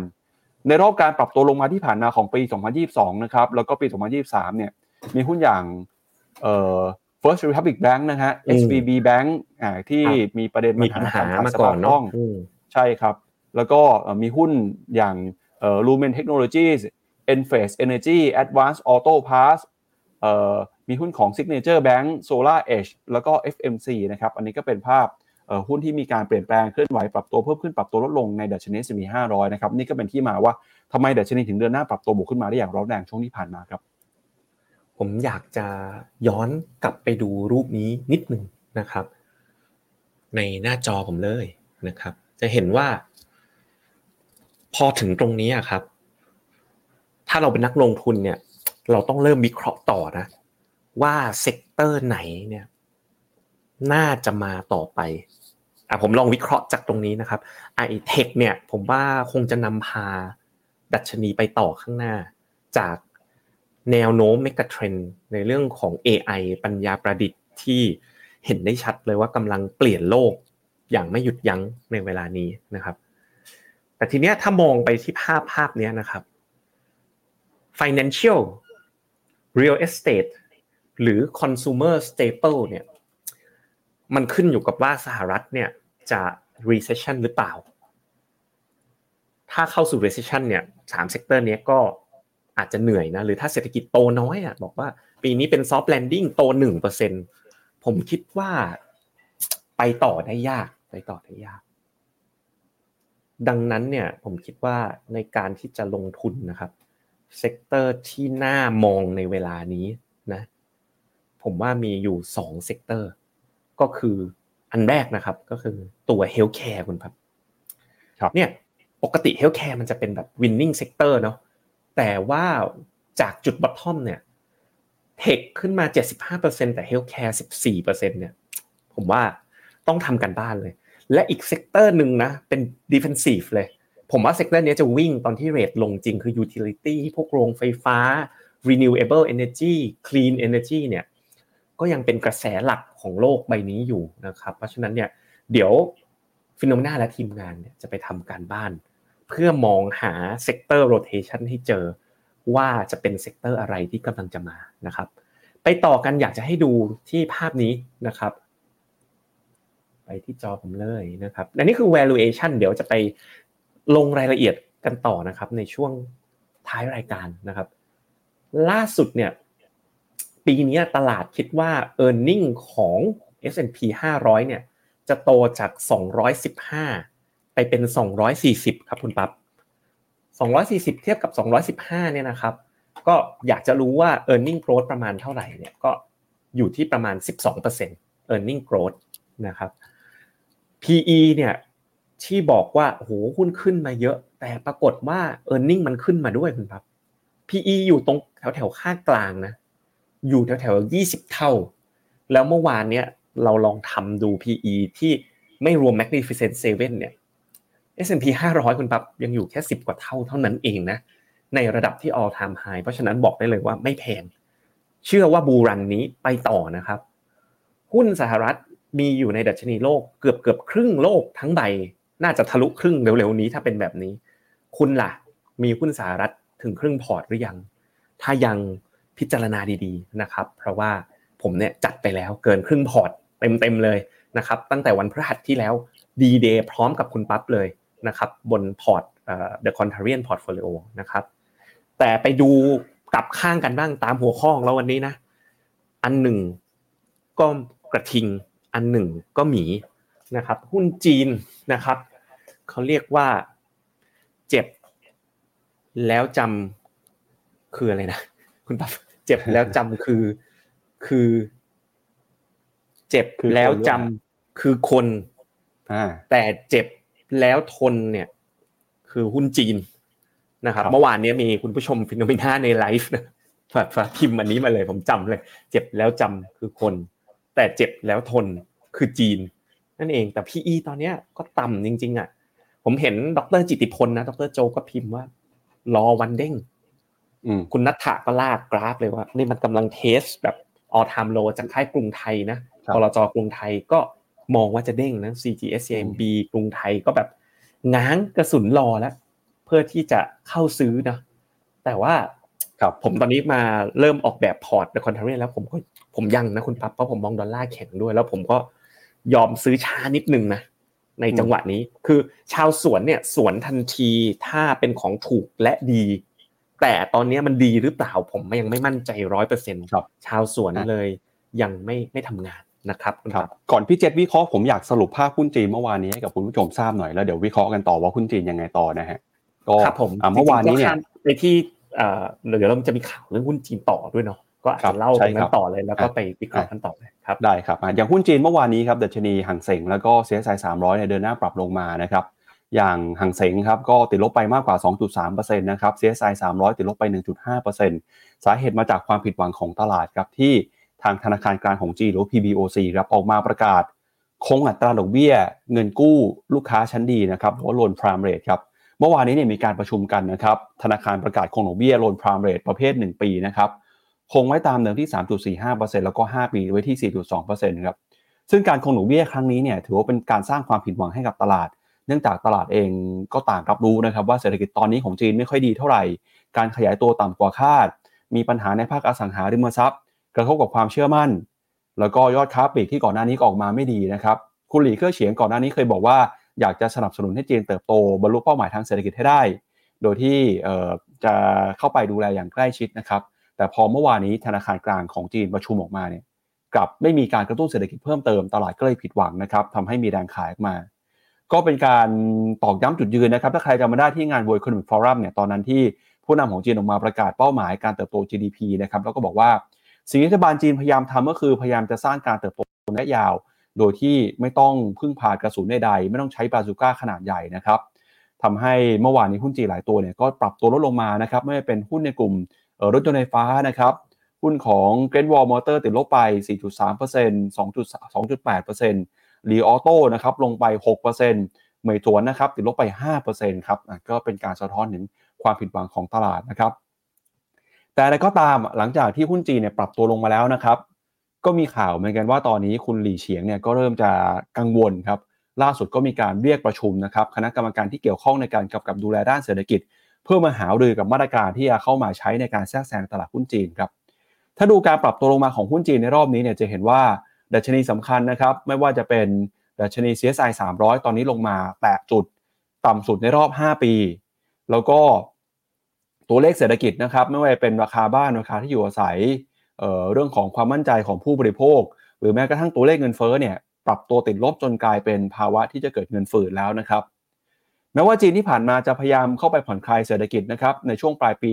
ในรอบการปรับตัวลงมาที่ผ่านมาของปี 2022 นะครับแล้วก็ปี 2023 เนี่ยมีหุ้นอย่างเอ่อ First Republic Bank นะฮะ SVB Bank อ่าที่มีประเด็นมีปัญหามาก่อนเนาะใช่ครับ แล้วก็มีหุ้นอย่างเอ่อ Lumen Technologies Enphase Energy Advanced Auto Parts เอ่อ มีหุ้นของ Signature Bank Solar Edge แล้วก็ FMC นะครับ อันนี้ก็เป็นภาพหุ้นที่มีการเปลี่ยนแปลงเคลื่อนไหวปรับตัวเพิ่มขึ้นปรับตัวลดลงในดัชนี S&P 500นะครับนี่ก็เป็นที่มาว่าทำไมดัชนีถึงเดินหน้าปรับตัวบวกขึ้นมาได้อย่างร้อนแรงช่วงที่ผ่านมาครับ ผมอยากจะย้อนกลับไปดูรูปนี้นิดหนึ่งนะครับ ในหน้าจอผมเลยนะครับ จะเห็นว่า พอถึงตรงนี้ครับ ถ้าเราเป็นนักลงทุนเนี่ย เราต้องเริ่มวิเคราะห์ต่อนะ ว่าเซกเตอร์ไหนเนี่ย น่าจะมาต่อไปอะผมลองวิเคราะห์จากตรงนี้นะครับไอเทคเนี่ย ผมว่าคงจะนำพาดัชนีไปต่อข้างหน้า จากแนวโน้มเมกะเทรนในเรื่องของ AI ปัญญาประดิษฐ์ที่เห็นได้ชัดเลยว่ากำลังเปลี่ยนโลกอย่างไม่หยุดยั้งในเวลานี้นะครับ แต่ทีเนี้ยถ้ามองไปที่ภาพภาพนี้นะครับ financial real estate หรือ consumer staple เนี่ยมันขึ้นอยู่กับว่าสหรัฐเนี่ยจะ recession หรือเปล่า ถ้าเข้าสู่ recession เนี่ยสาม sector นี้ก็อาจจะเหนื่อยนะ หรือถ้าเศรษฐกิจโตน้อยอะบอกว่าปีนี้เป็น soft landing โตหนึ่งเปอร์เซ็นผมคิดว่าไปต่อได้ยากไปต่อได้ยาก ดังนั้นเนี่ยผมคิดว่าในการที่จะลงทุนนะครับ sector ที่น่ามองในเวลานี้นะผมว่ามีอยู่สอง sector ก็คืออันแรกนะครับก็คือตัว healthcare คุณครับครับเนี่ยปกติ healthcare มันจะเป็นแบบ winning sector เนาะแต่ว่าจากจุด bottom เนี่ย tech ขึ้นมา 75%แต่ healthcare 14%เนี่ยผมว่าต้องทำการบ้านเลย และอีก sector หนึ่งนะเป็นdefensive เลย ผมว่า sector นี้จะวิ่งตอนที่ rate ลงจริงคือ utility พวกโรงไฟฟ้า renewable energy clean energy เนี่ยก็ยังเป็นกระแสหลักของโลกใบนี้อยู่นะครับ เพราะฉะนั้นเนี่ยเดี๋ยว Finnomena และทีมงานเนี่ยจะไปทำการบ้าน เพื่อมองหา sector rotation ให้เจอว่าจะเป็น sector อะไรที่กำลังจะมานะครับ ไปต่อกันอยากจะให้ดูที่ภาพนี้นะครับ ไปที่จอผมเลยนะครับและนี่คือ valuation เดี๋ยวจะไป ลงรายละเอียดกันต่อนะครับในช่วงท้ายรายการนะครับ ล่าสุดเนี่ยปีนี้ตลาดคิดว่า e a r n i n g ของ S&P 500 เนี่ยจะโตจาก 215 ไปเป็น 240 ครับคุณปั๊บ240 เทียบกับ 215 เนี่ยนะครับ ก็อยากจะรู้ว่า e a r n i n g growth ประมาณเท่าไหร่เนี่ยก็อยู่ที่ประมาณ 12% e a r n i n g growth นะครับ PE เนี่ย ที่บอกว่าโหหุ้นขึ้นมาเยอะ แต่ปรากฏว่า e a r n i n g มันขึ้นมาด้วยคุณปั๊บ PE อยู่ตรงแถวแถวค่ากลางนะ อยู่แถวแถวยี่สิบเท่า แล้วเมื่อวานเนี้ยเราลองทำดู PE ที่ไม่รวม Magnificent Seven เนี่ย S&P 500 คุณปั๊บยังอยู่แค่สิบกว่าเท่าเท่านั้นเองนะ ในระดับที่ all time high เพราะฉะนั้นบอกได้เลยว่าไม่แพง เชื่อว่า bull run นี้ไปต่อนะครับ หุ้นสหรัฐมีอยู่ในดัชนีโลกเกือบเกือบครึ่งโลกทั้งใบ น่าจะทะลุครึ่งเร็วๆนี้ถ้าเป็นแบบนี้ คุณล่ะ มีหุ้นสหรัฐถึงครึ่งพอร์ตหรือยัง ถ้ายังพิจารณาดีๆนะครับ เพราะว่าผมเนี่ยจัดไปแล้วเกินครึ่งพอร์ตเต็มๆเลยนะครับ ตั้งแต่วันพฤหัสที่แล้วดีเดย์พร้อมกับคุณปั๊บเลยนะครับบนพอร์ตเอ่อ The Contrarian Portfolio นะครับ แต่ไปดูกลับข้างกันบ้างตามหัวข้อของเราวันนี้นะ อันหนึ่งก็กระทิง อันหนึ่งก็หมี นะครับหุ้นจีนนะครับเขาเรียกว่าเจ็บ แล้วจำคืออะไรนะคุณปั๊บเจ็บแล้วจำคือคือ เจ็บคือคนแล้วจำหรือเปล่าคือคนอ่าแต่เจ็บแล้วทนเนี่ย คือหุ้นจีนนะครับครับเมื่อวานเนี้ยมีคุณผู้ชมฟิโนเมนาในไลฟ์นะฝากฝากพิมพ์อันนี้มาเลยผมจำเลย เจ็บแล้วจำคือคน แต่เจ็บแล้วทนคือจีน นั่นเองแต่ PE ตอนเนี้ยก็ต่ำจริง ๆอะผมเห็นดรจิตติพลนะดรโจก็พิมพ์ว่า รอวันเด้งอืมคุณนัทธะก็ลากกราฟเลยว่า นี่มันกำลัง test แบบ all time low จากค่ายกรุงไทยนะครับบลจกรุงไทยก็มองว่าจะเด้งนะ CGS CIMB กรุงไทยก็แบบง้างกระสุนรอแล้ว เพื่อที่จะเข้าซื้อนะ แต่ว่าครับผมตอนนี้มาเริ่มออกแบบพอร์ต The Contrarian แล้วผมก็ผมยังนะคุณปั๊บเพราะผมมองดอลลาร์แข็งด้วย แล้วผมก็ ยอมซื้อช้านิดนึงนะในจังหวะนี้คือชาวสวนเนี่ยสวนทันทีถ้าเป็นของถูกและดี แต่ตอนนี้มันดีหรือเปล่าผมยังไม่มั่นใจร้อยเปอร์เซ็นต์ครับชาวสวนอะเลยยังไม่ไม่ทำงานนะครับคุณครับปั๊บก่อนพี่เจษวิเคราะห์ผมอยากสรุปภาพหุ้นจีนเมื่อวานนี้ให้กับคุณผู้ชมทราบหน่อยแล้วเดี๋ยววิเคราะห์กันต่อว่าหุ้นจีนยังไงต่อนะฮะก็ครับผมอะเมื่อวานนี้เนี่ยจริงๆก็ข้ามไปที่เอ่อเดี๋ยวเราจะมีข่าวเรื่องหุ้นจีนต่อด้วยเนาะ ก็อาจครัจะบเล่าตใช่รงนั้ครันบต่อเลยแล้วก็อะไปวิเคราะห์กันต่อเลยครับได้ครับอะอย่างหุ้นจีนเมื่อวานนี้ครับดัชนีห่างเสงแล้วก็ CSI 300เนี่ยเดินหน้าปรับลงมานะครับอย่างห่างเสงครับก็ติดลบไปมากกว่า 2.3%นะครับ CSI 300 ติดลบไป 1.5%สาเหตุมาจากความผิดหวังของตลาดครับที่ทางธนาคารกลางของจีนหรือ PBOC ครับออกมาประกาศ คงอัตราดอกเบี้ย เงินกู้ลูกค้าชั้นดีนะครับหรือว่าโลนพรามเรทครับเมื่อวานนี้เนี่ยมีการประชุมกันนะครับธนาคารประกาศคงดอกเบี้ยโลนพรามเรทประเภท 1 ปีนะครับ คงไว้ตามเดิมที่ 3.45%แล้วก็ 5 ปีไว้ที่ 4.2%ครับซึ่งการคงดอกเบี้ยครั้งนี้เนี่ยถือว่าเป็นการสร้างความผิดหวังให้กับตลาด เนื่องจากตลาดเองก็ต่างรับรู้นะครับว่าเศรษฐกิจตอนนี้ของจีนไม่ค่อยดีเท่าไหร่ การขยายตัวต่ำกว่าคาด มีปัญหาในภาคอสังหาริมทรัพย์ กระทบกับความเชื่อมั่น แล้วก็ยอดค้าปลีกที่ก่อนหน้านี้ออกมาไม่ดีนะครับคุณหลีเค่อเฉียงก่อนหน้านี้เคยบอกว่าอยากจะสนับสนุนให้จีนเติบโตบรรลุเป้าหมายทางเศรษฐกิจให้ได้ โดยที่จะเข้าไปดูแลอย่างใกล้ชิดนะครับ แต่พอเมื่อวานนี้ธนาคารกลางของจีนประชุมออกมาเนี่ยกลับไม่มีการกระตุ้นเศรษฐกิจเพิ่มเติมตลาดก็เลยผิดหวังนะครับทำให้มีแรงขายออกมา ก็เป็นการตอกย้ำจุดยืนนะครับ ถ้าใครจำมาได้ที่งาน World Economic Forum เนี่ยตอนนั้นที่ผู้นำของจีนออกมาประกาศเป้าหมายการเติบโต GDP นะครับแล้วก็บอกว่าสิ่งที่รัฐบาลจีนพยายามทำก็คือพยายามจะสร้างการเติบโตระยะยาว โดยที่ไม่ต้องพึ่งพากระสุนใดๆไม่ต้องใช้บาซูก้าขนาดใหญ่นะครับทำให้เมื่อวานนี้หุ้นจีนหลายตัวเนี่ยก็ปรับตัวลดลงมานะครับไม่ว่าเป็นหุ้นในกลุ่ม รถยนต์ไฟฟ้านะครับหุ้นของ Great Wall Motor ติดลบไป 4.3% 2.8%รีออโต้นะครับลงไป 6%เหมยถวนนะครับติดลบไป 5%ครับก็เป็นการสะท้อนถึงความผิดหวังของตลาดนะครับ แต่อะไรก็ตามหลังจากที่หุ้นจีนเนี่ยปรับตัวลงมาแล้วนะครับ ก็มีข่าวเหมือนกันว่าตอนนี้คุณหลี่เฉียงเนี่ยก็เริ่มจะกังวลครับล่าสุดก็มีการเรียกประชุมนะครับคณะกรรมการที่เกี่ยวข้องในการกำกับดูแลด้านเศรษฐกิจ เพื่อมาหารือกับมาตรการที่จะเข้ามาใช้ในการแทรกแซงตลาดหุ้นจีนครับถ้าดูการปรับตัวลงมาของหุ้นจีนในรอบนี้เนี่ยจะเห็นว่าดัชนีสำคัญนะครับ ไม่ว่าจะเป็นดัชนี CSI 300 ตอนนี้ลงมาแตะจุดต่ำสุดในรอบ 5 ปี แล้วก็ตัวเลขเศรษฐกิจนะครับ ไม่ว่าจะเป็นราคาบ้านราคาที่อยู่อาศัยเเรื่องของความมั่นใจของผู้บริโภค หรือแม้กระทั่งตัวเลขเงินเฟ้อเนี่ยปรับตัวติดลบจนกลายเป็นภาวะที่จะเกิดเงินฝืดแล้วนะครับ ม้ว่าจีนที่ผ่านมาจะพยายามเข้าไปผ่อนคลายเศรษฐกิจนะครับในช่วงปลายปี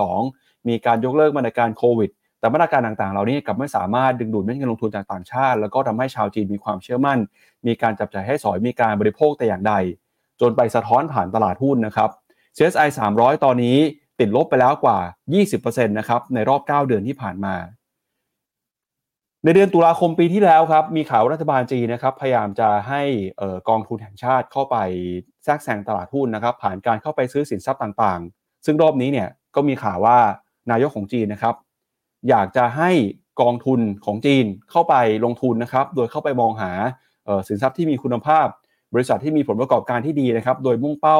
2022 มีการยกเลิกมาตรการโควิด แต่มาตรการต่างๆ เหล่านี้กลับไม่สามารถดึงดูดเม็ดเงินลงทุนจากต่างชาติ แล้วก็ทำให้ชาวจีนมีความเชื่อมั่น มีการจับจ่ายให้สอยมีการบริโภคแต่อย่างใด จนไปสะท้อนผ่านตลาดหุ้นนะครับ CSI 300 ตอนนี้ติดลบไปแล้วกว่า 20%นะครับในรอบ 9 เดือนที่ผ่านมา ในเดือนตุลาคมปีที่แล้วครับมีข่าวรัฐบาลจีนนะครับพยายามจะให้กองทุนแห่งชาติเข้าไปแทรกแซงตลาดหุ้นนะครับผ่านการเข้าไปซื้อสินทรัพย์ต่างๆ ซึ่งรอบนี้เนี่ยก็มีข่าวว่านายกของจีนนะครับ อยากจะให้กองทุนของจีนเข้าไปลงทุนนะครับ โดยเข้าไปมองหาสินทรัพย์ที่มีคุณภาพ บริษัทที่มีผลประกอบการที่ดีนะครับ โดยมุ่งเป้า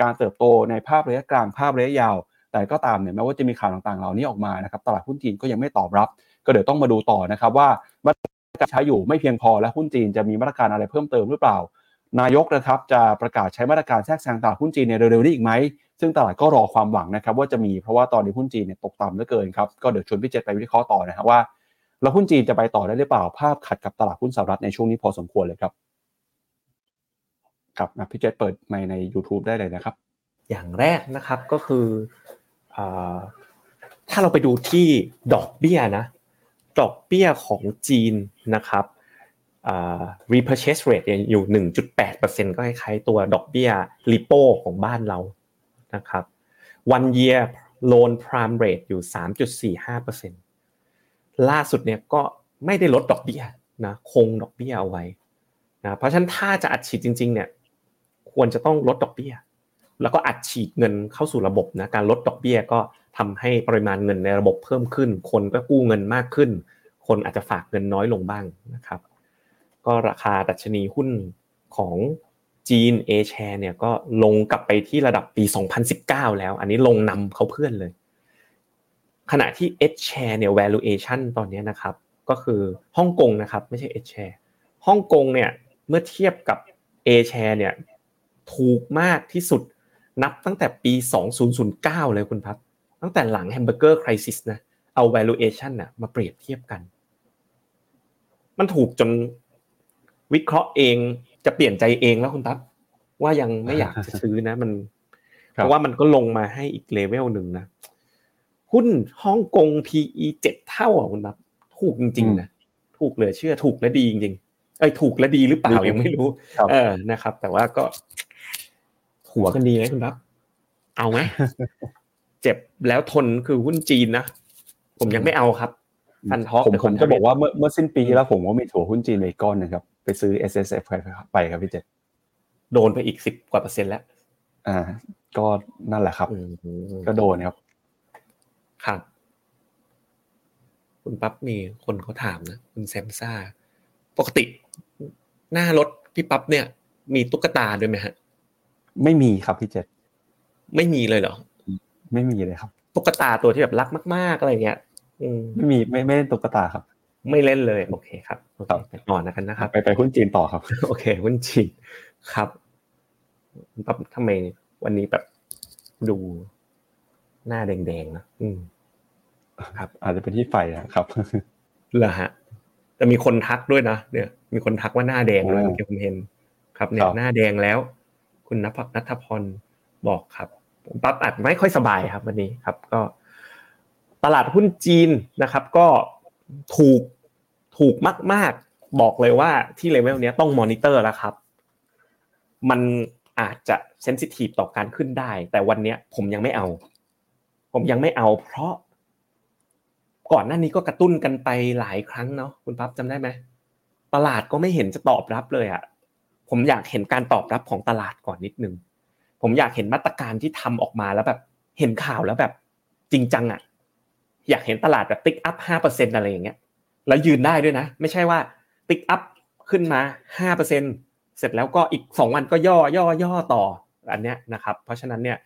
การเติบโตในภาพระยะกลางภาพระยะยาว แต่ก็ตามเนี่ยแม้ว่าจะมีข่าวต่างๆ เหล่านี้ออกมานะครับตลาดหุ้นจีนก็ยังไม่ตอบรับ ก็เดี๋ยวต้องมาดูต่อนะครับว่ามาตรการใช้อยู่ไม่เพียงพอและหุ้นจีนจะมีมาตรการอะไรเพิ่มเติมหรือเปล่า นายกนะครับจะประกาศใช้มาตรการแทรกแซงตลาดหุ้นจีนในเร็วๆนี้อีกไหมซึ่งตลาดก็รอความหวังนะครับว่าจะมีเพราะว่าตอนนี้หุ้นจีนเนี่ยตกต่ำเหลือเกินครับก็เดี๋ยวชวนพี่เจษไปวิเคราะห์ต่อนะครับว่า แล้วหุ้นจีนจะไปต่อได้หรือเปล่าภาพขัดกับตลาดหุ้นสหรัฐในช่วงนี้พอสมควรเลยครับครับนะพี่เจษเปิดไมใน YouTube ได้เลยนะครับ อย่างแรกนะครับก็คือถ้าเราไปดูที่ดอกเบี้ยนะ ดอกเบี้ยของจีนนะครับ repurchase rate อยู่ 1.8%ก็คล้ายๆตัวดอกเบี้ย repo ของบ้านเรานะครับ one year loan prime rate อยู่ 3.45%ล่าสุดเนี่ยก็ไม่ได้ลดดอกเบี้ยนะคงดอกเบี้ยเอาไว้นะเพราะฉะนั้นถ้าจะอัดฉีดจริง ๆ เนี่ยควรจะต้องลดดอกเบี้ย แล้วก็อัดฉีดเงินเข้าสู่ระบบนะการลดดอกเบี้ยก็ทำให้ปริมาณเงินในระบบเพิ่มขึ้น คนก็กู้เงินมากขึ้น คนอาจจะฝากเงินน้อยลงบ้างนะครับ ก็ราคาดัชนีหุ้นของจีน A share เนี่ยก็ลงกลับไปที่ระดับปี 2019 แล้ว อันนี้ลงนำเขาเพื่อนเลย ขณะที่ H share เนี่ย valuation ตอนนี้นะครับ ก็คือฮ่องกงนะครับ ไม่ใช่ H share ฮ่องกงเนี่ยเมื่อเทียบกับ A share เนี่ยถูกมากที่สุด นับตั้งแต่ปี 2009 เลยคุณพัฒตั้งแต่หลังแฮมเบอร์เกอร์คริสิสนะเอา valuation นะมาเปรียบเทียบกัน มันถูกจนวิเคราะห์เองจะเปลี่ยนใจเองแล้วคุณทัศว่ายังไม่อยากจะซื้อนะ มัน เพราะว่ามันก็ลงมาให้อีกเลเวลหนึ่งนะหุ้นฮ่องกง PE เจ็ดเท่าอะคุณทัศถูกจริงๆนะถูกเหลือเชื่อถูกและดีจริงๆเอ้ยถูกและดีหรือเปล่ายังไม่รู้ เออนะครับ แต่ว่าก็ หัวกันดีไหมคุณทัศเอาไหมเจ็บแล้วทนคือหุ้นจีนนะผมยังไม่เอาครับฟันท็อกผมผมจะบอกว่าเมื่อเมื่อสิ้นปีที่แล้วผมว่ามีถั่วหุ้นจีนในก้อนนะครับ ไปซื้อ S S F ไปครับพี่เจษโดนไปอีกสิบกว่าเปอร์เซ็นต์แล้ว อ่า ก็นั่นแหละครับ ก็โดนครับครับคุณปั๊บมีคนเขาถามนะคุณแซมซ่า ปกติ หน้ารถพี่ปั๊บเนี่ย มีตุ๊กตาด้วยไหมฮะ ไม่มีครับพี่เจษไม่มีเลยเหรอ ไม่มีเลยครับ ตุ๊กตาตัวที่แบบรักมาก ๆอะไรเงี้ยไม่มีไม่ไม่เล่นตุ๊กตาครับ ไม่เล่นเลย โอเคครับโอเคไปต่อนะกันนะครับ ไปไปหุ้นจีนต่อครับ โอเคหุ้นจีนครับปั๊บทำไมวันนี้แบบดูหน้าแดงๆนะอืมครับ อาจจะเป็นที่ไฟครับเหรอฮะแต่มีคนทักด้วยนะเนี่ย มีคนทักว่าหน้าแดงด้วยเมื่อกี้ผมเห็นครับเนี่ยหน้าแดงแล้ว คุณนภนัทพรบอกครับปั๊บอาจไม่ค่อยสบายครับวันนี้ครับ ก็ ตลาดหุ้นจีนนะครับ ก็ถูกถูกมาก ๆ บอกเลยว่าที่เลเวลนี้ต้องมอนิเตอร์แล้วครับ มันอาจจะเซนซิทีฟต่อการขึ้นได้ แต่วันนี้ผมยังไม่เอา ผมยังไม่เอา เพราะ ก่อนหน้านี้ก็กระตุ้นกันไปหลายครั้งเนาะคุณปั๊บจำได้ไหมตลาดก็ไม่เห็นจะตอบรับเลยอะ ผมอยากเห็นการตอบรับของตลาดก่อนนิดนึงผมอยากเห็นมาตรการที่ทำออกมาแล้วแบบเห็นข่าวแล้วแบบจริงจังอะอยากเห็นตลาดแบบติ๊กอัพห้าเปอร์เซ็นอะไรอย่างเงี้ยแล้วยืนได้ด้วยนะ ไม่ใช่ว่าติ๊กอัพขึ้นมาห้าเปอร์เซ็นเสร็จแล้วก็อีกสองวันก็ย่อย่อย่อต่ออันเนี้ยนะครับเพราะฉะนั้นเนี่ย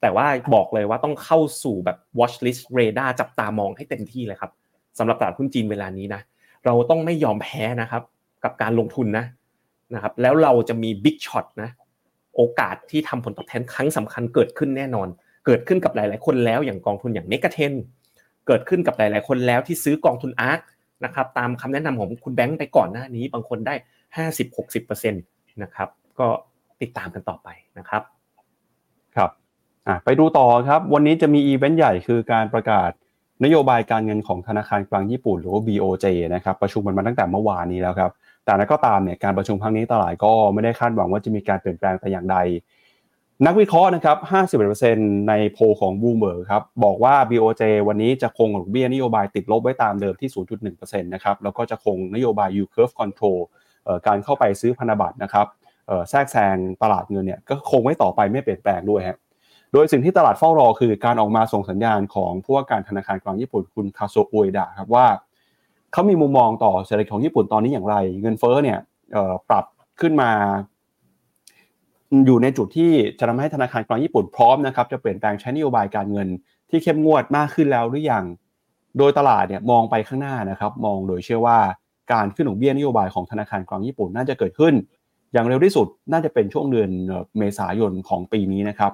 แต่ว่าบอกเลยว่าต้องเข้าสู่แบบ watch list radar จับตามองให้เต็มที่เลยครับสำหรับตลาดหุ้นจีนเวลานี้นะเราต้องไม่ยอมแพ้นะครับ กับการลงทุนนะ นะครับแล้วเราจะมี big shot นะโอกาสที่ทำผลตอบแทนครั้งสำคัญเกิดขึ้นแน่นอน เกิดขึ้นกับหลาย ๆ คนแล้วอย่างกองทุนอย่างเนกเทนเกิดขึ้นกับหลาย ๆ คนแล้วที่ซื้อกองทุนอาร์คนะครับตามคำแนะนำของคุณแบงค์ไปก่อนหน้านี้ บางคนได้50-60%นะครับก็ติดตามกันต่อไปนะครับครับไปดูต่อครับ วันนี้จะมีอีเวนต์ใหญ่คือการประกาศนโยบายการเงินของธนาคารกลางญี่ปุ่นหรือว่า BOJ นะครับประชุมมันมาตั้งแต่เมื่อวานนี้แล้วครับ แต่นั้นก็ตามเนี่ยการประชุมครั้งนี้ตลาดก็ไม่ได้คาดหวังว่าจะมีการเปลี่ยนแปลงแต่อย่างใด นักวิเคราะห์นะครับ51%ในโพของบูมเบิร์กครับบอกว่า BOJ วันนี้จะคงดอกเบี้ยนโยบายติดลบไว้ตามเดิมที่ 0.1%นะครับแล้วก็จะคงนโยบาย yield curve control การเข้าไปซื้อพันธบัตรนะครับแทรกแซงตลาดเงินเนี่ยก็คงไว้ต่อไปไม่เปลี่ยนแปลงด้วยฮะโดยสิ่งที่ตลาดเฝ้ารอคือการออกมาส่งสัญญาณของผู้ว่าการธนาคารกลางญี่ปุ่นคุณคาโซอุเอดะครับว่า เขามีมุมมองต่อเศรษฐกิจของญี่ปุ่นตอนนี้อย่างไร เงินเฟ้อเนี่ยปรับขึ้นมา อยู่ในจุดที่จะทำให้ธนาคารกลางญี่ปุ่นพร้อมนะครับจะเปลี่ยนแปลงใช้นโยบายการเงินที่เข้มงวดมากขึ้นแล้วหรือยังโดยตลาดเนี่ยมองไปข้างหน้านะครับ มองโดยเชื่อว่าการขึ้นดอกเบี้ยนโยบายของธนาคารกลางญี่ปุ่นน่าจะเกิดขึ้น อย่างเร็วที่สุดน่าจะเป็นช่วงเดือนเมษายนของปีนี้นะครับ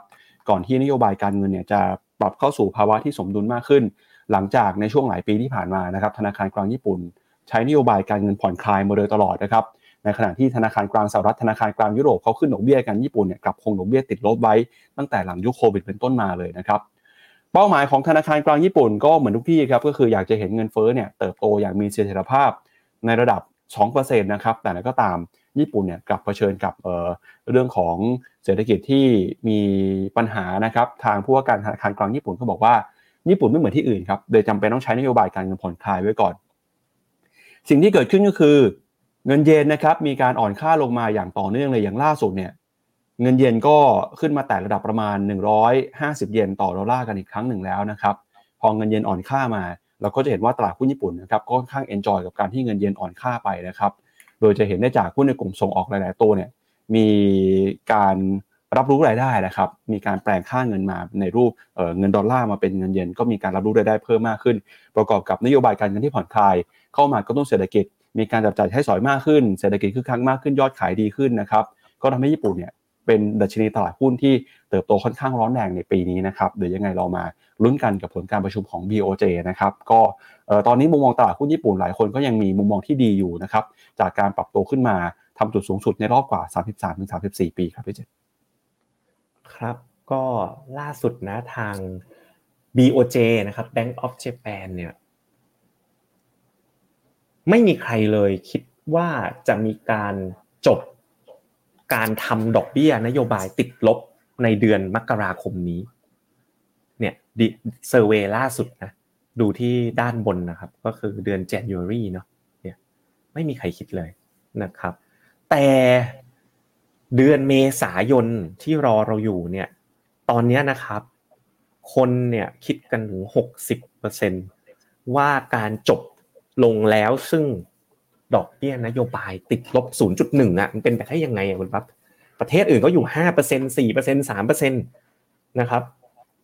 ก่อนที่นโยบายการเงินเนี่ยจะปรับเข้าสู่ภาวะที่สมดุลมากขึ้น หลังจากในช่วงหลายปีที่ผ่านมานะครับธนาคารกลางญี่ปุ่น ใช้นโยบายการเงินผ่อนคลายมาโดยตลอดนะครับในขณะที่ธนาคารกลางสหรัฐธนาคารกลางยุโรปเขาขึ้นดอกเบี้ยกันญี่ปุ่นเนี่ยกลับคงดอกเบี้ยติดลบไว้ตั้งแต่หลังยุคโควิดเป็นต้นมาเลยนะครับเป้าหมายของธนาคารกลางญี่ปุ่นก็เหมือนทุกที่ครับก็คืออยากจะเห็นเงินเฟ้อเนี่ยเติบโตอย่างมีเสถียรภาพในระดับ 2%นะครับแต่ก็ตามญี่ปุ่นเนี่ยกลับเผชิญกับเเรื่องของเศรษฐกิจที่มีปัญหานะครับทางผู้ว่าการธนาคารกลางญี่ปุ่นเขาบอกว่า ญี่ปุ่นไม่เหมือนที่อื่นครับโดยจำเป็นต้องใช้นโยบายการเงินผ่อนคลายไว้ก่อน สิ่งที่เกิดขึ้นก็คือ เงินเยนนะครับมีการอ่อนค่าลงมาอย่างต่อเนื่องเลยอย่างล่าสุดเนี่ยเงินเยนก็ขึ้นมาแต่ระดับประมาณ 150 เยนต่อดอลลาร์กันอีกครั้งหนึ่งแล้วนะครับพอเงินเยนอ่อนค่ามาเราก็จะเห็นว่าตลาดหุ้นญี่ปุ่นนะครับก็ค่อนข้าง enjoy กับการที่เงินเยนอ่อนค่าไปนะครับ โดยจะเห็นได้จากหุ้นในกลุ่มส่งออกหลาย ๆ ตัวเนี่ยมีการ รับรู้รายได้นะครับ มีการแปลงค่าเงินมาในรูปเเงินดอลลาร์มาเป็นเงินเยนก็มีการรับรู้รายได้เพิ่มมากขึ้น ประกอบกับนโยบายการเงินที่ผ่อนคลาย เข้ามากระตุ้นเศรษฐกิจ มีการจับจ่ายใช้สอยมากขึ้น เศรษฐกิจคึกคักมากขึ้นยอดขายดีขึ้นนะครับ ก็ทำให้ญี่ปุ่นเนี่ยเป็นดัชนีตลาดหุ้นที่เติบโตค่อนข้างร้อนแรงในปีนี้นะครับเดี๋ยวยังไงเรามาลุ้นกันกับผลการประชุมของ BOJ นะครับก็ตอนนี้มุมมองตลาดหุ้นญี่ปุ่นหลายคนก็ยังมีมุมมองที่ดีอยู่นะครับจากการปรับตัวขึ้นมาทำจุดสูงสุดในรอบกว่า 33-34 ปีครับพี่เจ ครับ ก็ล่าสุดนะทาง BOJ นะครับ Bank of Japan เนี่ยไม่มีใครเลยคิดว่าจะมีการจบการทำดอกเบี้ยนโยบายติดลบในเดือนมกราคมนี้ เนี่ยเซอร์เวยล่าสุดนะดูที่ด้านบนนะครับ ก็คือเดือน January เนาะเนี่ยไม่มีใครคิดเลยนะครับ แต่ เดือนเมษายนที่รอเราอยู่เนี่ย ตอนนี้นะครับ คนเนี่ยคิดกันถึงหกสิบเปอร์เซ็นว่าการจบลงแล้วซึ่งดอกเบี้ยนโยบายติดลบศูนย์จุดหนึ่งอะมันเป็นไปได้ยังไงอะคุณปั๊บประเทศอื่นก็อยู่ห้าเปอร์เซ็นสี่เปอร์เซ็นสามเปอร์เซ็นตนะครับ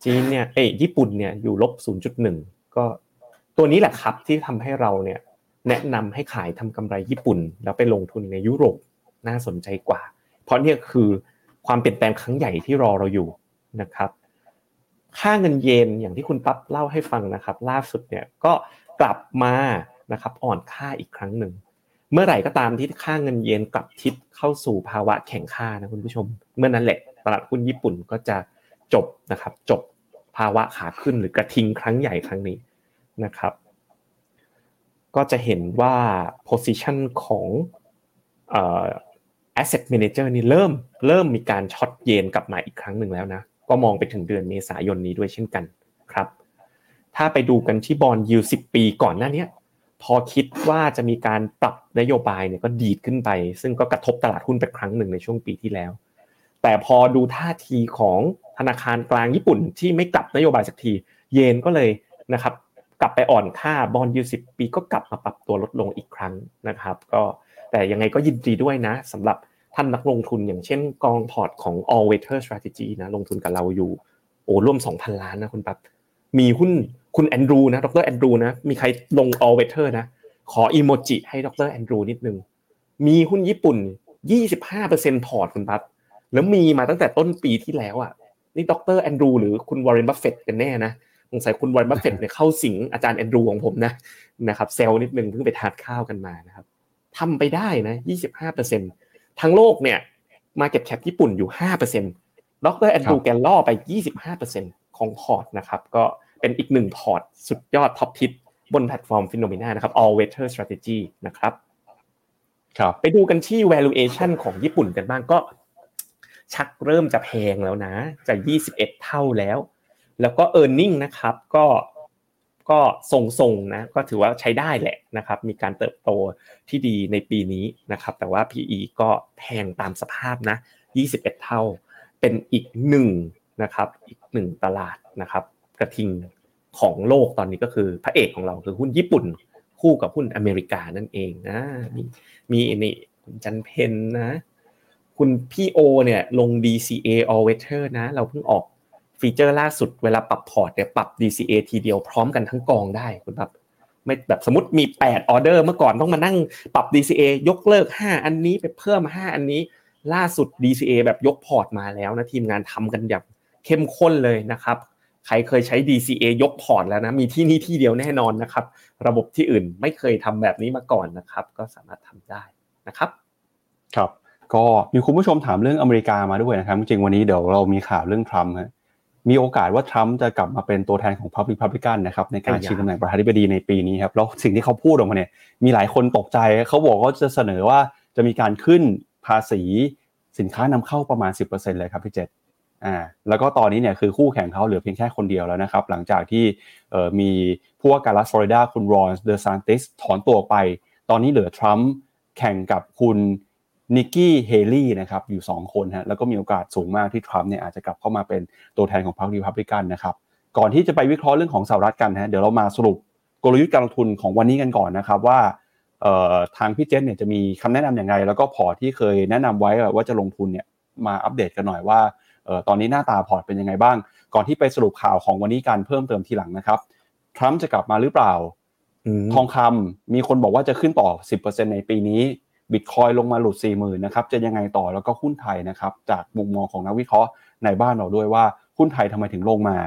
จีนเนี่ยเอ้ญี่ปุ่นเนี่ยอยู่ลบศูนย์จุดหนึ่งก็ตัวนี้แหละครับที่ทำให้เราเนี่ยแนะนำให้ขายทำกำไรญี่ปุ่น แล้วไปลงทุนในยุโรปน่าสนใจกว่า เพราะเนี่ยคือความเปลี่ยนแปลงครั้งใหญ่ที่รอเราอยู่นะครับ ค่าเงินเยนอย่างที่คุณปั๊บเล่าให้ฟังนะครับ ล่าสุดเนี่ยก็กลับมานะครับอ่อนค่าอีกครั้งหนึ่งเมื่อไหร่ก็ตามที่ค่าเงินเยนกลับทิศเข้าสู่ภาวะแข็งค่านะคุณผู้ชม เมื่อนั้นแหละตลาดหุ้นญี่ปุ่นก็จะจบนะครับ จบภาวะขาขึ้นหรือกระทิงครั้งใหญ่ครั้งนี้นะครับ ก็จะเห็นว่า position ของ asset manager นี่เริ่มเริ่มมีการช็อตเยนกลับมาอีกครั้งหนึ่งแล้วนะ ก็มองไปถึงเดือนเมษายนนี้ด้วยเช่นกันครับ ถ้าไปดูกันที่ bond yield สิบปีก่อนหน้านี้พอคิดว่าจะมีการปรับนโยบายเนี่ยก็ดีดขึ้นไป ซึ่งก็กระทบตลาดหุ้นไปครั้งหนึ่งในช่วงปีที่แล้ว แต่พอดูท่าทีของธนาคารกลางญี่ปุ่นที่ไม่กลับนโยบายสักที เยนก็เลยนะครับกลับไปอ่อนค่า bond yield สิบปีก็กลับมาปรับตัวลดลงอีกครั้งนะครับ ก็ แต่ยังไงก็ยินดีด้วยนะสำหรับท่านนักลงทุนอย่างเช่นกองพอร์ตของ all weather strategy นะลงทุนกับเราอยู่โอ้ร่วม 2,000 ล้านนะคุณปั๊บมีหุ้นคุณแอนดรูนะดรแอนดรูนะมีใครลง all weather นะขออีโมจิให้ดรแอนดรูนิดนึงมีหุ้นญี่ปุ่น 25%พอร์ตคุณปั๊บแล้วมีมาตั้งแต่ต้นปีที่แล้วอะนี่ดรแอนดรูหรือคุณวอร์เรนบัฟเฟตกันแน่นะสงสัยคุณวอร์เรนบัฟเฟตเนี่ยเข้าสิงอาจารย์แอนดรูของผมนะนะครับแซวนิดนึงเพิ่งไปทานข้าวกันมานะครับ ทำไปได้นะ 25%ทั้งโลกเนี่ย Market Cap ญี่ปุ่นอยู่ 5%ดรแอนดรูแกนล่อไป 25%ของพอร์ตนะครับ ก็เป็นอีกหนึ่งพอร์ตสุดยอด top pick บนแพลตฟอร์ม Finnomena นะครับ all weather strategy นะครับครับไปดูกันที่ valuation ของญี่ปุ่นกันบ้างก็ ชักเริ่มจะแพงแล้วนะ จะ 21 เท่าแล้ว แล้วก็ e a r n i n g นะครับ ก็ ก็ทรงๆนะก็ถือว่าใช้ได้แหละนะครับมีการเติบโตที่ดีในปีนี้นะครับแต่ว่า PE ก็แพงตามสภาพนะ 21 เท่า เป็นอีกหนึ่งนะครับอีกหนึ่งตลาดนะครับกระทิงของโลกตอนนี้ก็คือพระเอกของเราคือหุ้นญี่ปุ่น คู่กับหุ้นอเมริกานั่นเองนะมีมีนี่คุณจันเพนนะ คุณพี่โอเนี่ยลง DCA All Weather นะ เราเพิ่งออก ฟีเจอร์ล่าสุดเวลาปรับพอร์ตเนี่ยปรับ DCA ทีเดียวพร้อมกันทั้งกองได้คุณแบบไม่แบบสมมติมี 8 ออเดอร์เมื่อก่อนต้องมานั่งปรับ DCA ยกเลิก 5 อันนี้ไปเพิ่ม 5 อันนี้ ล่าสุด DCA แบบยกพอร์ตมาแล้วนะทีมงานทำกันอย่างเข้มข้นเลยนะครับใครเคยใช้ DCA ยกพอร์ตแล้วนะมีที่นี่ที่เดียวแน่นอนนะครับ ระบบที่อื่นไม่เคยทำแบบนี้มาก่อนนะครับ ก็สามารถทำได้นะครับครับ ก็มีคุณผู้ชมถามเรื่องอเมริกามาด้วยนะครับจริงวันนี้เดี๋ยวเรามีข่าวเรื่องทรัมป์ มีโอกาสว่าทรัมป์จะกลับมาเป็นตัวแทนของพรรครีพับลิกันนะครับในการชิงตำแหน่งประธานาธิบดีในปีนี้ครับแล้วสิ่งที่เขาพูดออกมาเนี่ยมีหลายคนตกใจเขาบอกว่าจะเสนอว่าจะมีการขึ้นภาษีสินค้านำเข้าประมาณ 10%เลยครับพี่เจษอ่าแล้วก็ตอนนี้เนี่ยคือคู่แข่งเขาเหลือเพียงแค่คนเดียวแล้วนะครับ หลังจากที่เอ่อมีผู้ว่าการรัฐฟลอริดาคุณรอนเดอซานติสถอนตัวไป ตอนนี้เหลือทรัมป์แข่งกับคุณ นิกกี้เฮลี่นะครับอยู่ 2 คนฮะแล้วก็มีโอกาสสูงมากที่ทรัมป์เนี่ยอาจจะกลับเข้ามาเป็นตัวแทนของพรรครีพับลิกันนะครับก่อนที่จะไปวิเคราะห์เรื่องของสหรัฐกันฮะเดี๋ยวเรามาสรุปกลยุทธ์การลงทุนของวันนี้กันก่อนนะครับว่าเอ่อทางพี่เจษเนี่ยจะมีคำแนะนำอย่างไร แล้วก็พอร์ตที่เคยแนะนำไว้ว่าจะลงทุนเนี่ยมาอัปเดตกันหน่อยว่าเอ่อตอนนี้หน้าตาพอร์ตเป็นยังไงบ้าง ก่อนที่ไปสรุปข่าวของวันนี้การเพิ่มเติมทีหลังนะครับทรัมป์จะกลับมาหรือเปล่าทองคำมีคนบอกว่าจะขึ้นต่อ 10%ในปีนี้ บิตคอยลงมาหลุด 40,000นะครับจะยังไงต่อแล้วก็หุ้นไทยนะครับจากมุมมองของนักวิเคราะห์ในบ้านเราด้วยว่าหุ้นไทยทำไมถึงลงมา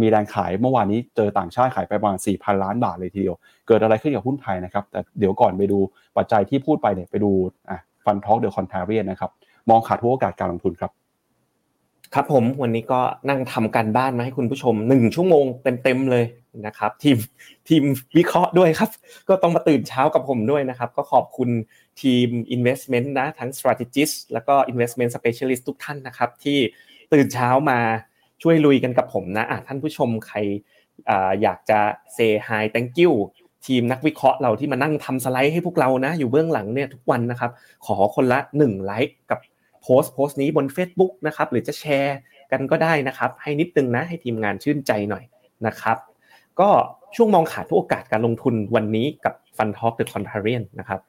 มีแรงขายเมื่อวานนี้เจอต่างชาติขายไปประมาณ 4,000 ล้านบาทเลยทีเดียว เกิดอะไรขึ้นกับหุ้นไทยนะครับแต่เดี๋ยวก่อนไปดูปัจจัยที่พูดไปเนี่ยไปดู Fund Talk The Contrarian นะครับมองขาดทุกโอกาสการลงทุนครับ ครับผมวันนี้ก็นั่งทำการบ้านมาให้คุณผู้ชมหนึ่งชั่วโมงเต็มๆเลยนะครับ ทีมทีมวิเคราะห์ด้วยครับ ก็ต้องมาตื่นเช้ากับผมด้วยนะครับ ก็ขอบคุณทีม investment นะทั้ง strategist แล้วก็ investment specialist ทุกท่านนะครับ ที่ตื่นเช้ามาช่วยลุยกันกับผมนะะท่านผู้ชมใครอยากจะ say hi thank you ทีมนักวิเคราะห์เราที่มานั่งทำสไลด์ให้พวกเรานะ อยู่เบื้องหลังเนี่ยทุกวันนะครับ ขอคนละ1ไลค์กับ โพสต์โพสต์นี้บน Facebook นะครับหรือจะแชร์กันก็ได้นะครับ ให้นิดนึงนะให้ทีมงานชื่นใจหน่อยนะครับ ก็ช่วงมองขาดทุกโอกาสการลงทุนวันนี้กับ Fun Talk The Contrarian นะครับ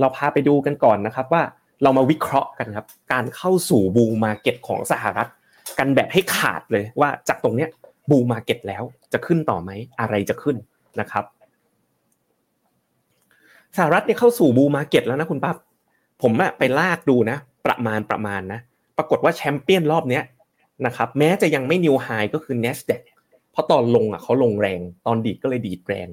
เราพาไปดูกันก่อนนะครับว่าเรามาวิเคราะห์กันครับการเข้าสู่บูมมาเก็ตของสหรัฐ กันแบบให้ขาดเลยว่าจากตรงเนี้ยบูมมาเก็ตแล้วจะขึ้นต่อไหมอะไรจะขึ้นนะครับสหรัฐเนี่ยเข้าสู่บูมาเก็ตแล้วนะคุณปั๊บผมอะไปลากดูนะ ประมาณประมาณนะปรากฏว่าแชมเปี้ยนรอบเนี้ยนะครับแม้จะยังไม่นิวไฮก็คือ N น s d a q เพราะตอนลงอะเขาลงแรงตอนดีดก็เลยดีดแรง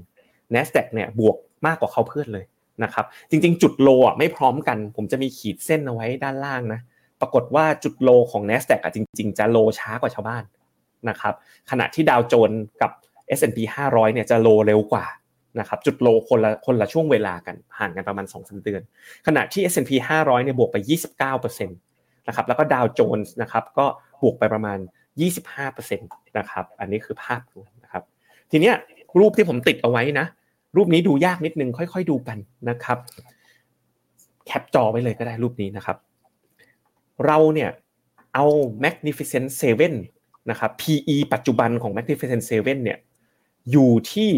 N น s d a q เนี่ยบวกมากกว่าเขาเพื่อนเลยนะครับจริงๆ จุดโลอะไม่พร้อมกัน ผมจะมีขีดเส้นเอาไว้ด้านล่างนะปรากฏว่าจุดโลของ N น s d a q อะจริง ๆ จะโลช้ากว่าชาวบ้านนะครับขณะที่ดาวโจนกับ S&P 500เนี่ยจะโลเร็วกว่า นะครับจุดโลคนละคนละช่วงเวลากันห่างกันประมาณ2อสเดือน ขณะที่ S&P 500เนี่ยบวกไป 29%นะครับแล้วก็ดาวโจนส์นะครับก็บวกไปประมาณ 25%นะครับอันนี้คือภาพรวมนะครับทีเนี้ยรูปที่ผมติดเอาไว้นะ รูปนี้ดูยากนิดนึงค่อย ๆ ดูกันนะครับแคปจอไว้เลยก็ได้รูปนี้นะครับ เราเนี่ยเอา Magnificent 7นะครับ PE ปัจจุบันของ Magnificent 7เนี่ยอยู่ที่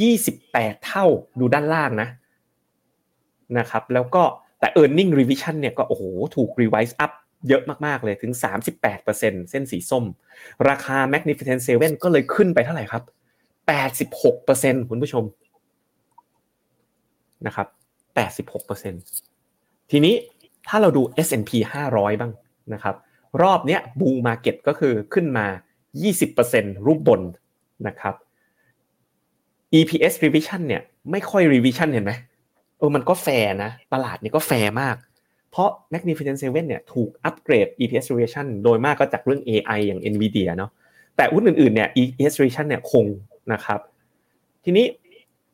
28 เท่าดูด้านล่างนะนะครับ แล้วก็แต่ e a r n i n g revision เนี่ยก็โอ้โหถูก revise up เยอะมาก ๆ เลยถึง 38%เส้นสีส้ม ราคา Magnificent 7ก็เลยขึ้นไปเท่าไหร่ครับ 86%คุณผู้ชมนะครับ 86%ทีนี้ถ้าเราดู S&P 500 บ้างนะครับ รอบเนี้ยบูมาเก็ตก็คือขึ้นมา 20%รูปบนนะครับ EPS revision เนี่ยไม่ค่อย revision เห็นไหมเออมันก็แฟร์นะ ตลาดนี่ก็แฟร์มาก เพราะ Magnificent 7เนี่ยถูกอัปเกรด EPS revision โดยมากก็จากเรื่อง AI อย่าง NVIDIA เนาะแต่หุ้นอื่นๆเนี่ย EPS revision เนี่ยคงนะครับ ทีนี้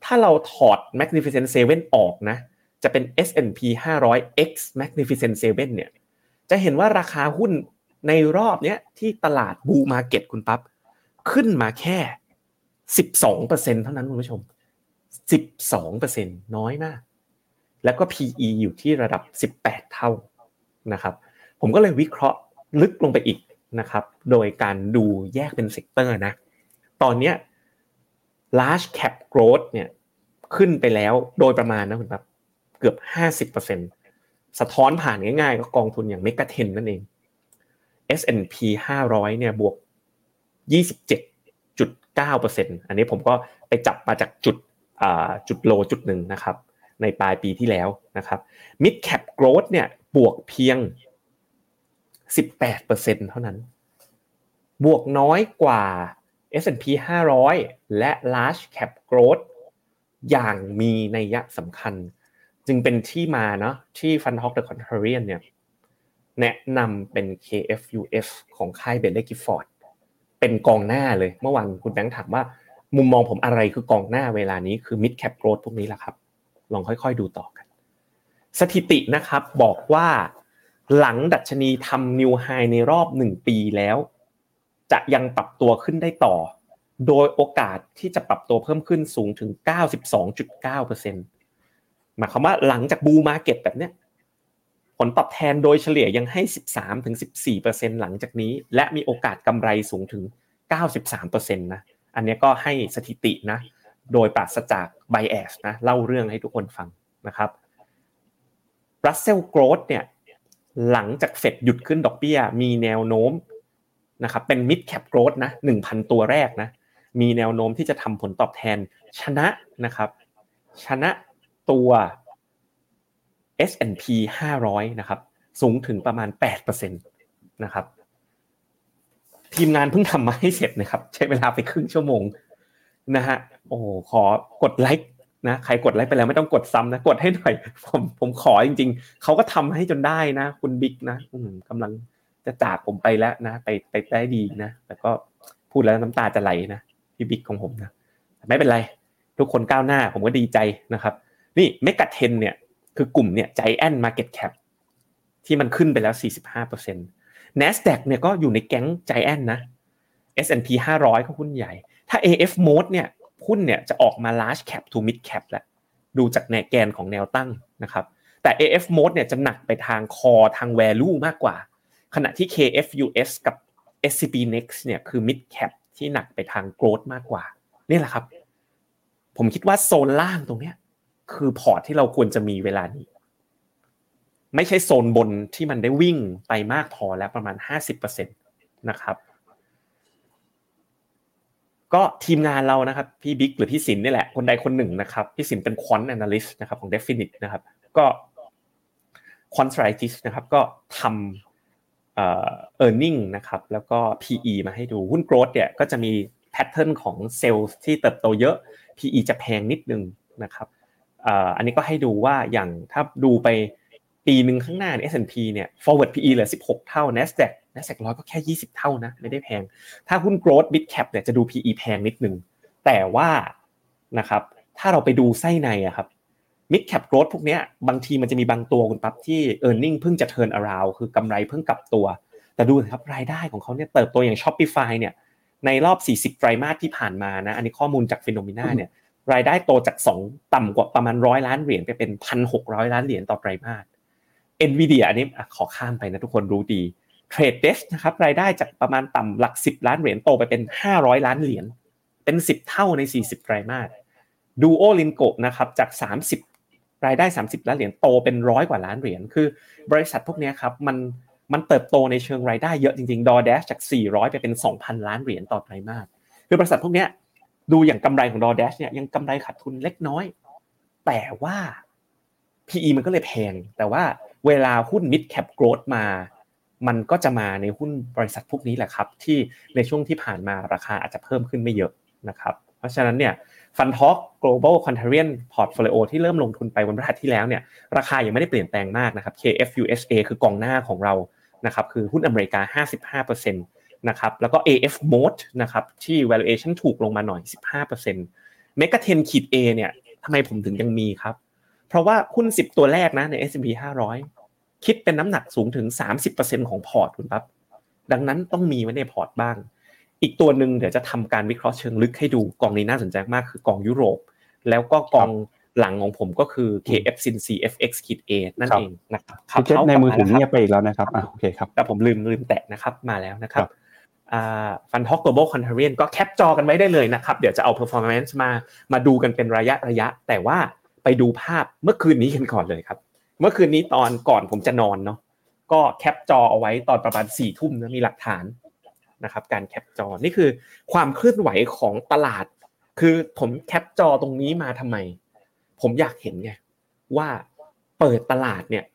ถ้าเราถอด Magnificent 7ออกนะ จะเป็น S&P 500 ex Magnificent 7เนี่ยจะเห็นว่าราคาหุ้นในรอบเนี้ยที่ตลาด bull market คุณปั๊บขึ้นมาแค่ สิบสองเปอร์เซ็นเท่านั้นคุณผู้ชมสิบสองเปอร์เซ็นน้อยมาก แล้วก็ PE อยู่ที่ระดับสิบแปดเท่านะครับ ผมก็เลยวิเคราะห์ลึกลงไปอีกนะครับ โดยการดูแยกเป็น sector นะ ตอนนี้ large cap growth เนี่ยขึ้นไปแล้วโดยประมาณนะคุณครับเกือบห้าสิบเปอร์เซ็นสะท้อนผ่านง่ายๆ ก็กองทุนอย่างเมกะเทนนั่นเอง S&P 500 เนี่ยบวก 27 9%อันนี้ผมก็ไปจับมาจากจุดจุดโลจุดหนึ่งนะครับ ในปลายปีที่แล้วนะครับ mid cap growth เนี่ยบวกเพียง 18%เท่านั้น บวกน้อยกว่า S&P 500 และ large cap growth อย่างมีนัยสำคัญ จึงเป็นที่มาเนาะที่ Fund Talk The Contrarian เนี่ยแนะนำเป็น KFUF ของค่ายเบลเลกิฟฟอร์ด เป็นกองหน้าเลย เมื่อวานคุณแบงค์ถามว่า มุมมองผมอะไรคือกองหน้าเวลานี้คือ mid cap growth พวกนี้แหละครับ ลองค่อยๆดูต่อกัน สถิตินะครับบอกว่าหลังดัชนีทำนิวไฮในรอบหนึ่งปีแล้ว จะยังปรับตัวขึ้นได้ต่อ โดยโอกาสที่จะปรับตัวเพิ่มขึ้นสูงถึง 92.9%หมายความว่าหลังจากบูมาเก็ตแบบเนี้ย ผลตอบแทนโดยเฉลี่ยยังให้ 13-14%หลังจากนี้ และมีโอกาสกำไรสูงถึง 93%นะอันนี้ก็ให้สถิตินะโดยปราศจาก bias นะเล่าเรื่องให้ทุกคนฟังนะครับ Russell Growth เนี่ยหลังจากเฟดหยุดขึ้นดอกเบี้ย มีแนวโน้มนะครับเป็น mid cap growth นะ1,000ตัวแรกนะมีแนวโน้มที่จะทำผลตอบแทนชนะนะครับชนะตัว S&P 500 นะครับ สูงถึงประมาณ8%นะครับ ทีมงานเพิ่งทำมาให้เสร็จนะครับ ใช้เวลาไปครึ่งชั่วโมงนะฮะโอ้ขอกดไลค์นะใครกดไลค์ไปแล้วไม่ต้องกดซ้ำนะกดให้หน่อยผมผมขอจริง ๆเขาก็ทำให้จนได้นะ คุณบิ๊กนะกำลังจะจากผมไปแล้วนะ ไปไปได้ดีนะแต่ก็พูดแล้วน้ำตาจะไหลนะพี่บิ๊กของผมนะไม่เป็นไร ทุกคนก้าวหน้าผมก็ดีใจนะครับ นี่ MEGA10เนี่ย คือกลุ่มเนี่ย giant market cap ที่มันขึ้นไปแล้ว 45% NASDAQ เนี่ยก็อยู่ในแก๊งใจแอนนะ S&P 500 ก็หุ้นใหญ่ ถ้า AFMOAT เนี่ยหุ้นเนี่ยจะออกมา large cap to mid cap แล้วดูจากแนวแกนของแนวตั้งนะครับ แต่ AFMOAT เนี่ยจะหนักไปทางคอทาง value มากกว่า ขณะที่ KFUS กับ SCB Next เนี่ยคือ mid cap ที่หนักไปทาง growth มากกว่า นี่แหละครับ ผมคิดว่าโซนล่างตรงเนี้ย คือพอร์ตที่เราควรจะมีเวลานี้ ไม่ใช่โซนบนที่มันได้วิ่งไปมากพอแล้วประมาณ 50%นะครับ ก็ทีมงานเรานะครับ พี่บิ๊กหรือพี่สินนี่แหละ คนใดคนหนึ่งนะครับ พี่สินเป็น quant analyst นะครับของ Definite นะครับ ก็ควอนสไตรติสนะครับ ก็ทำเอ่อ earning นะครับ แล้วก็ PE มาให้ดูหุ้น growth เนี่ยก็จะมีแพทเทิร์นของเซลล์ที่เติบโตเยอะ PE จะแพงนิดนึงนะครับ อันนี้ก็ให้ดูว่าอย่างถ้าดูไปปีหนึ่งข้างหน้าเนี่ย S&P เนี่ย forward PE เหลือ 16 เท่า NASDAQ NASDAQ ร้อยก็แค่ 20 เท่านะ ไม่ได้แพง ถ้าหุ้น growth mid cap เนี่ยจะดู PE แพงนิดนึง แต่ว่านะครับ ถ้าเราไปดูไส้ในอะครับ mid cap growth พวกเนี้ยบางทีมันจะมีบางตัวคุณปั๊บที่ earning เพิ่งจะ turn around คือกำไรเพิ่งกลับตัว แต่ดูนะครับรายได้ของเขาเนี่ยเติบโตอย่าง Shopify เนี่ยในรอบ 40 ไตรมาสที่ผ่านมานะ อันนี้ข้อมูลจาก Finnomena เนี่ย รายได้โตจาก 2 ต่ำกว่าประมาณร้อยล้านเหรียญไปเป็น1,600ล้านเหรียญต่อไตรมาส NVIDIA อันนี้ขอข้ามไปนะทุกคนรู้ดี Trade Desk นะครับรายได้จากประมาณต่ำหลัก 10 ล้านเหรียญโตไปเป็น 500 ล้านเหรียญเป็น 10 เท่าใน 40 ไตรมาสดูโอลินโกนะครับจาก 30 รายได้ 30 ล้านเหรียญโตเป็นร้อยกว่าล้านเหรียญคือบริษัทพวกนี้ครับมันมันเติบโตในเชิงรายได้เยอะจริงๆ DoorDash จาก 400 ไปเป็น 2,000 ล้านเหรียญต่อไตรมาสคือบริษัทพวกนี้ ดูอย่างกำไรของ DoorDash เนี่ยยังกำไรขาดทุนเล็กน้อย แต่ว่า PE มันก็เลยแพง แต่ว่าเวลาหุ้น mid cap growth มา มันก็จะมาในหุ้นบริษัทพวกนี้แหละครับ ที่ในช่วงที่ผ่านมาราคาอาจจะเพิ่มขึ้นไม่เยอะนะครับ เพราะฉะนั้นเนี่ยฟันท็อก global contrarian portfolio ที่เริ่มลงทุนไปวันพฤหัสที่แล้วเนี่ยราคายังไม่ได้เปลี่ยนแปลงมากนะครับ KFUSA คือกองหน้าของเรานะครับคือหุ้นอเมริกา 55% นะครับแล้วก็ AF mode นะครับที่ valuation ถูกลงมาหน่อย 15% m e g a 10ขีด A เนี่ยทำไมผมถึงยังมีครับ เพราะว่าหุ้น 10 ตัวแรกนะใน S&P 500 คิดเป็นน้ำหนักสูงถึง 30%ของพอร์ตคุณปั๊บดังนั้นต้องมีไว้ในพอร์ตบ้าง อีกตัวหนึ่งเดี๋ยวจะทำการวิเคราะห์เชิงลึกให้ดูกองนี้น่าสนใจมากคือกองยุโรป แล้วก็กองหลังของผมก็คือ KF CINCFX ขีด A นั่นเองนะครับเช็กในมือถือเงียบไปอีกแล้วนะครับอ่าโอเคครับแต่ผมลืมลืมแตะนะครับมาแล้วนะครับ Fund Talk Global Contrarian ก็แคปจอกันไว้ได้เลยนะครับ เดี๋ยวจะเอา performance มามาดูกันเป็นระยะระยะ แต่ว่าไปดูภาพเมื่อคืนนี้กันก่อนเลยครับ เมื่อคืนนี้ตอนก่อนผมจะนอนเนาะก็แคปจอเอาไว้ตอนประมาณสี่ทุ่มนะมีหลักฐานนะครับการแคปจอนี่คือความเคลื่อนไหวของตลาด คือผมแคปจอตรงนี้มาทำไม ผมอยากเห็นไงว่าเปิดตลาดเนี่ย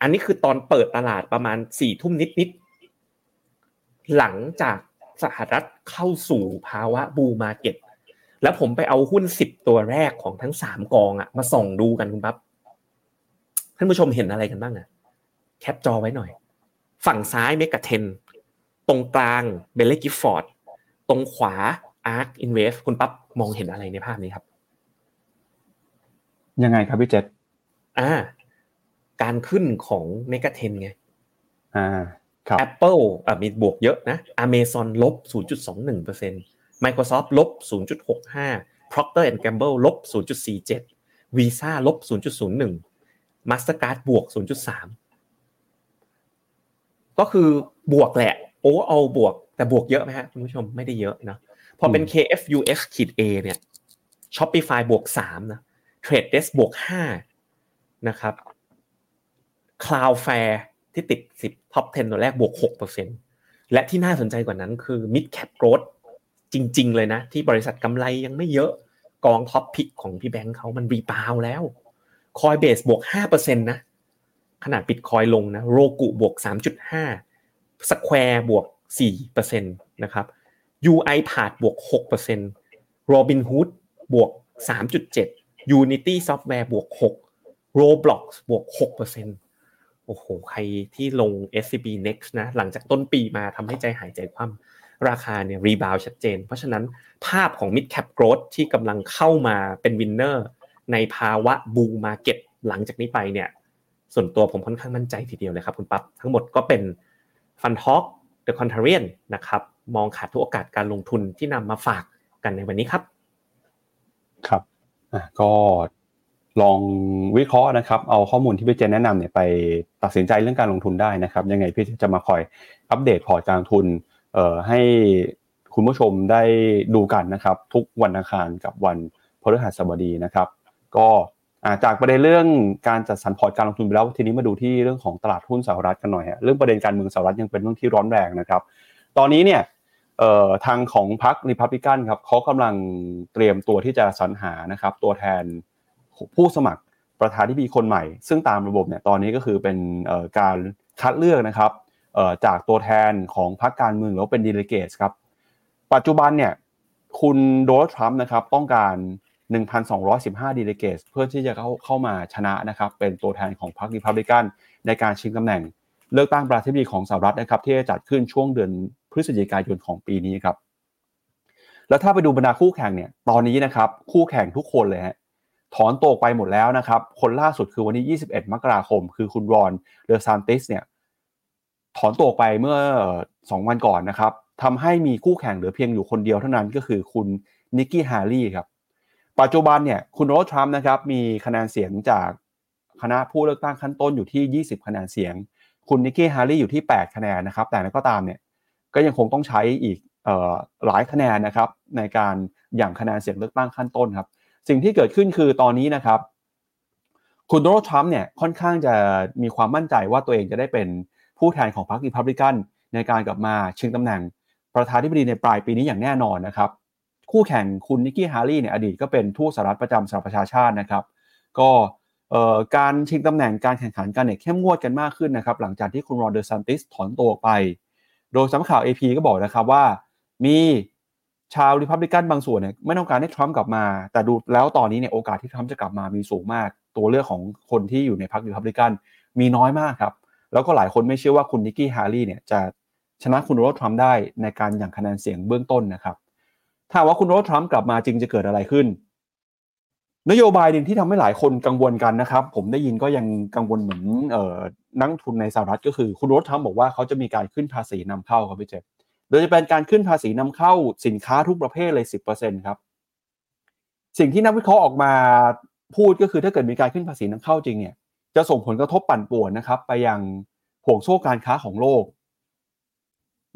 อันนี้คือตอนเปิดตลาดประมาณสี่ทุ่มนิด หลังจากสหรัฐเข้าสู่ภาวะ bull market แล้วผมไปเอาหุ้นสิบตัวแรกของทั้งสามกองอะมาส่องดูกันคุณปั๊บท่านผู้ชมเห็นอะไรกันบ้างอะแคปจอไว้หน่อย ฝั่งซ้าย MEGA10 ตรงกลาง Baillie Gifford ตรงขวา ARK Invest คุณปั๊บมองเห็นอะไรในภาพนี้ครับ ยังไงครับพี่เจษอ่า การขึ้นของ MEGA10ไง อ่า Apple อะมีบวกเยอะนะ Amazon ลบ 0.21% Microsoft ลบ 0.65 Procter and Gamble ลบ 0.47 Visa ลบ 0.01 Mastercard บวก 0.3 ก็คือบวกแหละโอ้เอาบวก แต่บวกเยอะไหมฮะคุณผู้ชมไม่ได้เยอะนะ พอเป็น KFUS ขีด A เนี่ย Shopify บวก 3 นะ Trade Desk บวก 5 นะครับ Cloudflare ที่ติด 10 ท็อป 10 ตัวแรกบวก 6%และที่น่าสนใจกว่านั้นคือ mid cap growth จริง ๆ เลยนะ ที่บริษัทกำไรยังไม่เยอะกองท็อปพิกของพี่แบงค์เขามันรีบาวแล้วคอยเบสบวก 5%นะขนาดปิดคอยลงนะโรกุบวก 3.5สแควร์บวก 4%นะครับ UI ผาดบวก 6% Robinhood บวก 3.7 Unity Software บวก 6 Roblox บวก 6% โอ้โห ใครที่ลง SCB Next นะ หลังจากต้นปีมาทำให้ใจหายใจคว่ำราคาเนี่ย rebound ชัดเจน เพราะฉะนั้นภาพของ Mid Cap Growth ที่กำลังเข้ามาเป็น winner ในภาวะ bull market หลังจากนี้ไปเนี่ย ส่วนตัวผมค่อนข้างมั่นใจทีเดียวเลยครับคุณปั๊บทั้งหมดก็เป็น Fun Talk The Contrarian นะครับ มองขาดทุกโอกาสการลงทุนที่นำมาฝากกันในวันนี้ครับ ครับอะก็ ลองวิเคราะห์นะครับ เอาข้อมูลที่พี่เจนแนะนำเนี่ยไปตัดสินใจเรื่องการลงทุนได้นะครับ ยังไงพี่จะมาคอยอัปเดตพอร์ตการลงทุนเอ่อให้คุณผู้ชมได้ดูกันนะครับ ทุกวันอังคารกับวันพฤหัสบดีนะครับ ก็จากประเด็นเรื่องการจัดสรรพอร์ตการลงทุนไปแล้วทีนี้มาดูที่เรื่องของตลาดหุ้นสหรัฐกันหน่อยฮะเรื่องประเด็นการเมืองสหรัฐยังเป็นเรื่องที่ร้อนแรงนะครับ ตอนนี้เนี่ยทางของพรรครีพับลิกันครับเขากำลังเตรียมตัวที่จะสรรหานะครับตัวแทน ผู้สมัครประธานาธิบดีคนใหม่ ซึ่งตามระบบเนี่ยตอนนี้ก็คือเป็นการคัดเลือกนะครับจากตัวแทนของพรรคการเมืองแล้วเป็น delegate ครับปัจจุบันเนี่ยคุณโดนัลด์ทรัมป์นะครับต้องการ 1,215 ดีเลเกตเพื่อที่จะเข้าเข้ามาชนะนะครับเป็นตัวแทนของพรรครีพับลิกันในการชิงตำแหน่ง เลือกตั้งประธานาธิบดีของสหรัฐนะครับที่จะจัดขึ้นช่วงเดือนพฤศจิกายนของปีนี้ครับแล้วถ้าไปดูบรรดาคู่แข่งเนี่ยตอนนี้นะครับคู่แข่งทุกคนเลยฮะ ถอนตัวไปหมดแล้วนะครับ คนล่าสุดคือวันที่ 21 มกราคม คือคุณรอนเดอซานติสเนี่ยถอนตัวไปเมื่อ 2 วันก่อนนะครับทำให้มีคู่แข่งเหลือเพียงอยู่คนเดียวเท่านั้นก็คือคุณนิกกี้เฮลีย์ครับปัจจุบันเนี่ยคุณโดนัลด์ทรัมป์นะครับมีคะแนนเสียงจากคณะผู้เลือกตั้งขั้นต้นอยู่ที่ 20 คะแนนเสียง คุณนิกกี้เฮลีย์อยู่ที่ 8 คะแนนนะครับ แต่อย่างไรก็ตามเนี่ยก็ยังคงต้องใช้อีกหลายคะแนนนะครับในการหยั่งคะแนนเสียงเลือกตั้งขั้นต้นครับ สิ่งที่เกิดขึ้นคือตอนนี้นะครับ คุณโดนัลด์ทรัมป์เนี่ยค่อนข้างจะมีความมั่นใจว่าตัวเองจะได้เป็นผู้แทนของพรรครีพับลิกันในการกลับมาชิงตำแหน่งประธานาธิบดีในปลายปีนี้อย่างแน่นอนนะครับ คู่แข่งคุณนิกกี้เฮลีย์เนี่ยอดีตก็เป็นทูตสหรัฐประจำสหประชาชาตินะครับ ก็การชิงตำแหน่งการแข่งขันกันเนี่ยเข้มงวดกันมากขึ้นนะครับ หลังจากที่คุณรอนเดอร์ซันติสถอนตัวไป โดยสำนักข่าว AP ก็บอกนะครับว่ามี ชาวรีพับลิกันบางส่วนเนี่ยไม่ต้องการให้ทรัมป์กลับมา แต่ดูแล้วตอนนี้เนี่ยโอกาสที่ทรัมป์จะกลับมามีสูงมาก ตัวเลือกของคนที่อยู่ในพรรครีพับลิกันมีน้อยมากครับ แล้วก็หลายคนไม่เชื่อว่าคุณนิกกี้เฮลีย์เนี่ยจะชนะคุณโดนัลด์ทรัมป์ได้ในการหยั่งคะแนนเสียงเบื้องต้นนะครับ ถ้าว่าคุณโดนัลด์ทรัมป์กลับมาจริงจะเกิดอะไรขึ้น นโยบายหนึ่งที่ทำให้หลายคนกังวลกันนะครับ ผมได้ยินก็ยังกังวลเหมือนนักลงทุนในสหรัฐก็คือคุณโดนัลด์ทรัมป์บอกว่าเขาจะมีการขึ้นภาษีนำเข้าครับพี่เจ โดยจะเป็นการขึ้นภาษีนำเข้าสินค้าทุกประเภทเลยสิบเปอร์เซ็นต์ครับ สิ่งที่นักวิเคราะห์ออกมาพูดก็คือถ้าเกิดมีการขึ้นภาษีนำเข้าจริงเนี่ย จะส่งผลกระทบปั่นป่วนนะครับ ไปยังห่วงโซ่การค้าของโลก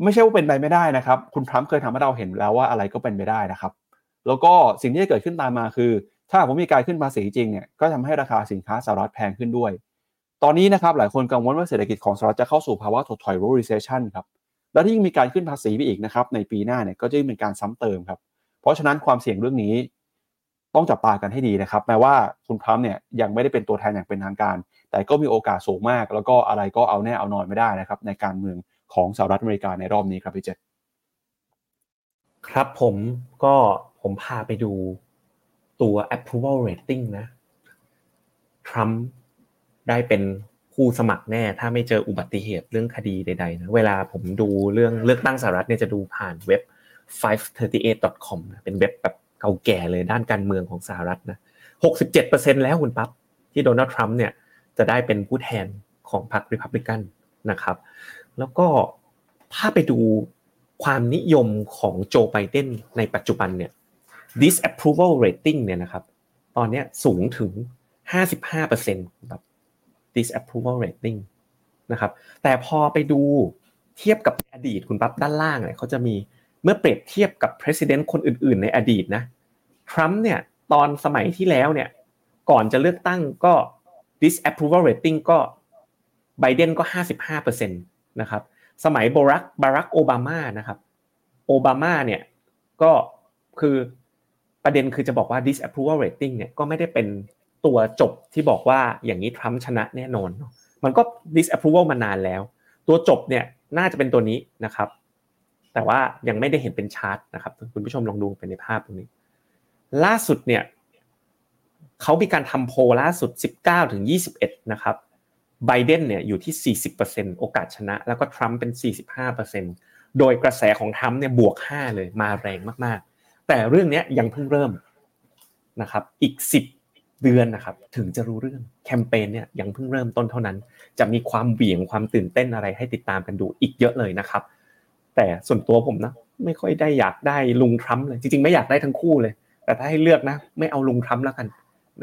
ไม่ใช่ว่าเป็นไปไม่ได้นะครับ คุณทรัมป์เคยทำให้เราเห็นแล้วว่าอะไรก็เป็นไปได้นะครับ แล้วก็สิ่งที่จะเกิดขึ้นตามมาคือ ถ้าผมมีการขึ้นภาษีจริงเนี่ยก็ทำให้ราคาสินค้าสหรัฐแพงขึ้นด้วย ตอนนี้นะครับหลายคนกังวลว่าเศรษฐกิจของสหรัฐจะเข้าสู่ภาวะถดถอย recession ครับ และที่ยิ่งมีการขึ้นภาษีไปอีกนะครับในปีหน้าเนี่ยก็จะเป็นการซ้ำเติมครับ เพราะฉะนั้นความเสี่ยงเรื่องนี้ต้องจับตากันให้ดีนะครับ แม้ว่าคุณทรัมป์เนี่ยยังไม่ได้เป็นตัวแทนอย่างเป็นทางการ แต่ก็มีโอกาสสูงมาก แล้วก็อะไรก็เอาแน่เอานอนไม่ได้นะครับ ในการเมืองของสหรัฐอเมริกาในรอบนี้ครับพี่เจษครับผมก็ผมพาไปดูตัว approval rating นะทรัมป์ได้เป็น ผู้สมัครแน่ ถ้าไม่เจออุบัติเหตุเรื่องคดีใดๆนะเวลาผมดูเรื่องเลือกตั้งสหรัฐเนี่ยจะดูผ่านเว็บ 538.com นะเป็นเว็บแบบเก่าแก่เลยด้านการเมืองของสหรัฐนะ67%แล้วคุณปั๊บที่โดนัลด์ทรัมป์เนี่ยจะได้เป็นผู้แทนของพรรคริพับลิกันนะครับ แล้วก็ถ้าไปดูความนิยมของโจไบเดนในปัจจุบันเนี่ย disapproval rating เนี่ยนะครับ ตอนนี้สูงถึง 55%แบบ disapproval rating นะครับแต่พอไปดูเทียบกับอดีตคุณปั๊บด้านล่างเนี่ยเขาจะมีเมื่อเปรียบเทียบกับ president คนอื่น ๆ ในอดีตนะทรัมป์เนี่ยตอนสมัยที่แล้วเนี่ยก่อนจะเลือกตั้งก็ disapproval rating ก็ไบเดนก็ 55%นะครับสมัยบารักบารักโอบามานะครับโอบามาเนี่ยก็คือประเด็นคือจะบอกว่า disapproval rating เนี่ยก็ไม่ได้เป็น ตัวจบที่บอกว่าอย่างนี้ทรัมป์ชนะแน่นอนมันก็ disapproval มานานแล้ว ตัวจบเนี่ยน่าจะเป็นตัวนี้นะครับ แต่ว่ายังไม่ได้เห็นเป็นชาร์ตนะครับ คุณผู้ชมลองดูไปในภาพตรงนี้ ล่าสุดเนี่ยเขามีการทำโพลล่าสุด 19ถึง21 นะครับไบเดนเนี่ยอยู่ที่ 40%โอกาสชนะ แล้วก็ทรัมป์เป็น 45%โดยกระแสของทรัมป์เนี่ยบวก 5 เลยมาแรงมากแต่เรื่องนี้ยังเพิ่งเริ่มนะครับ อีกสิบ เดือนนะครับถึงจะรู้เรื่องแคมเปญเนี่ยยังเพิ่งเริ่มต้นเท่านั้น จะมีความเบี่ยงความตื่นเต้นอะไรให้ติดตามกันดูอีกเยอะเลยนะครับ แต่ส่วนตัวผมนะไม่ค่อยได้อยากได้ลุงทรัมป์เลยจริงๆไม่อยากได้ทั้งคู่เลย แต่ถ้าให้เลือกนะ ไม่เอาลุงทรัมป์แล้วกัน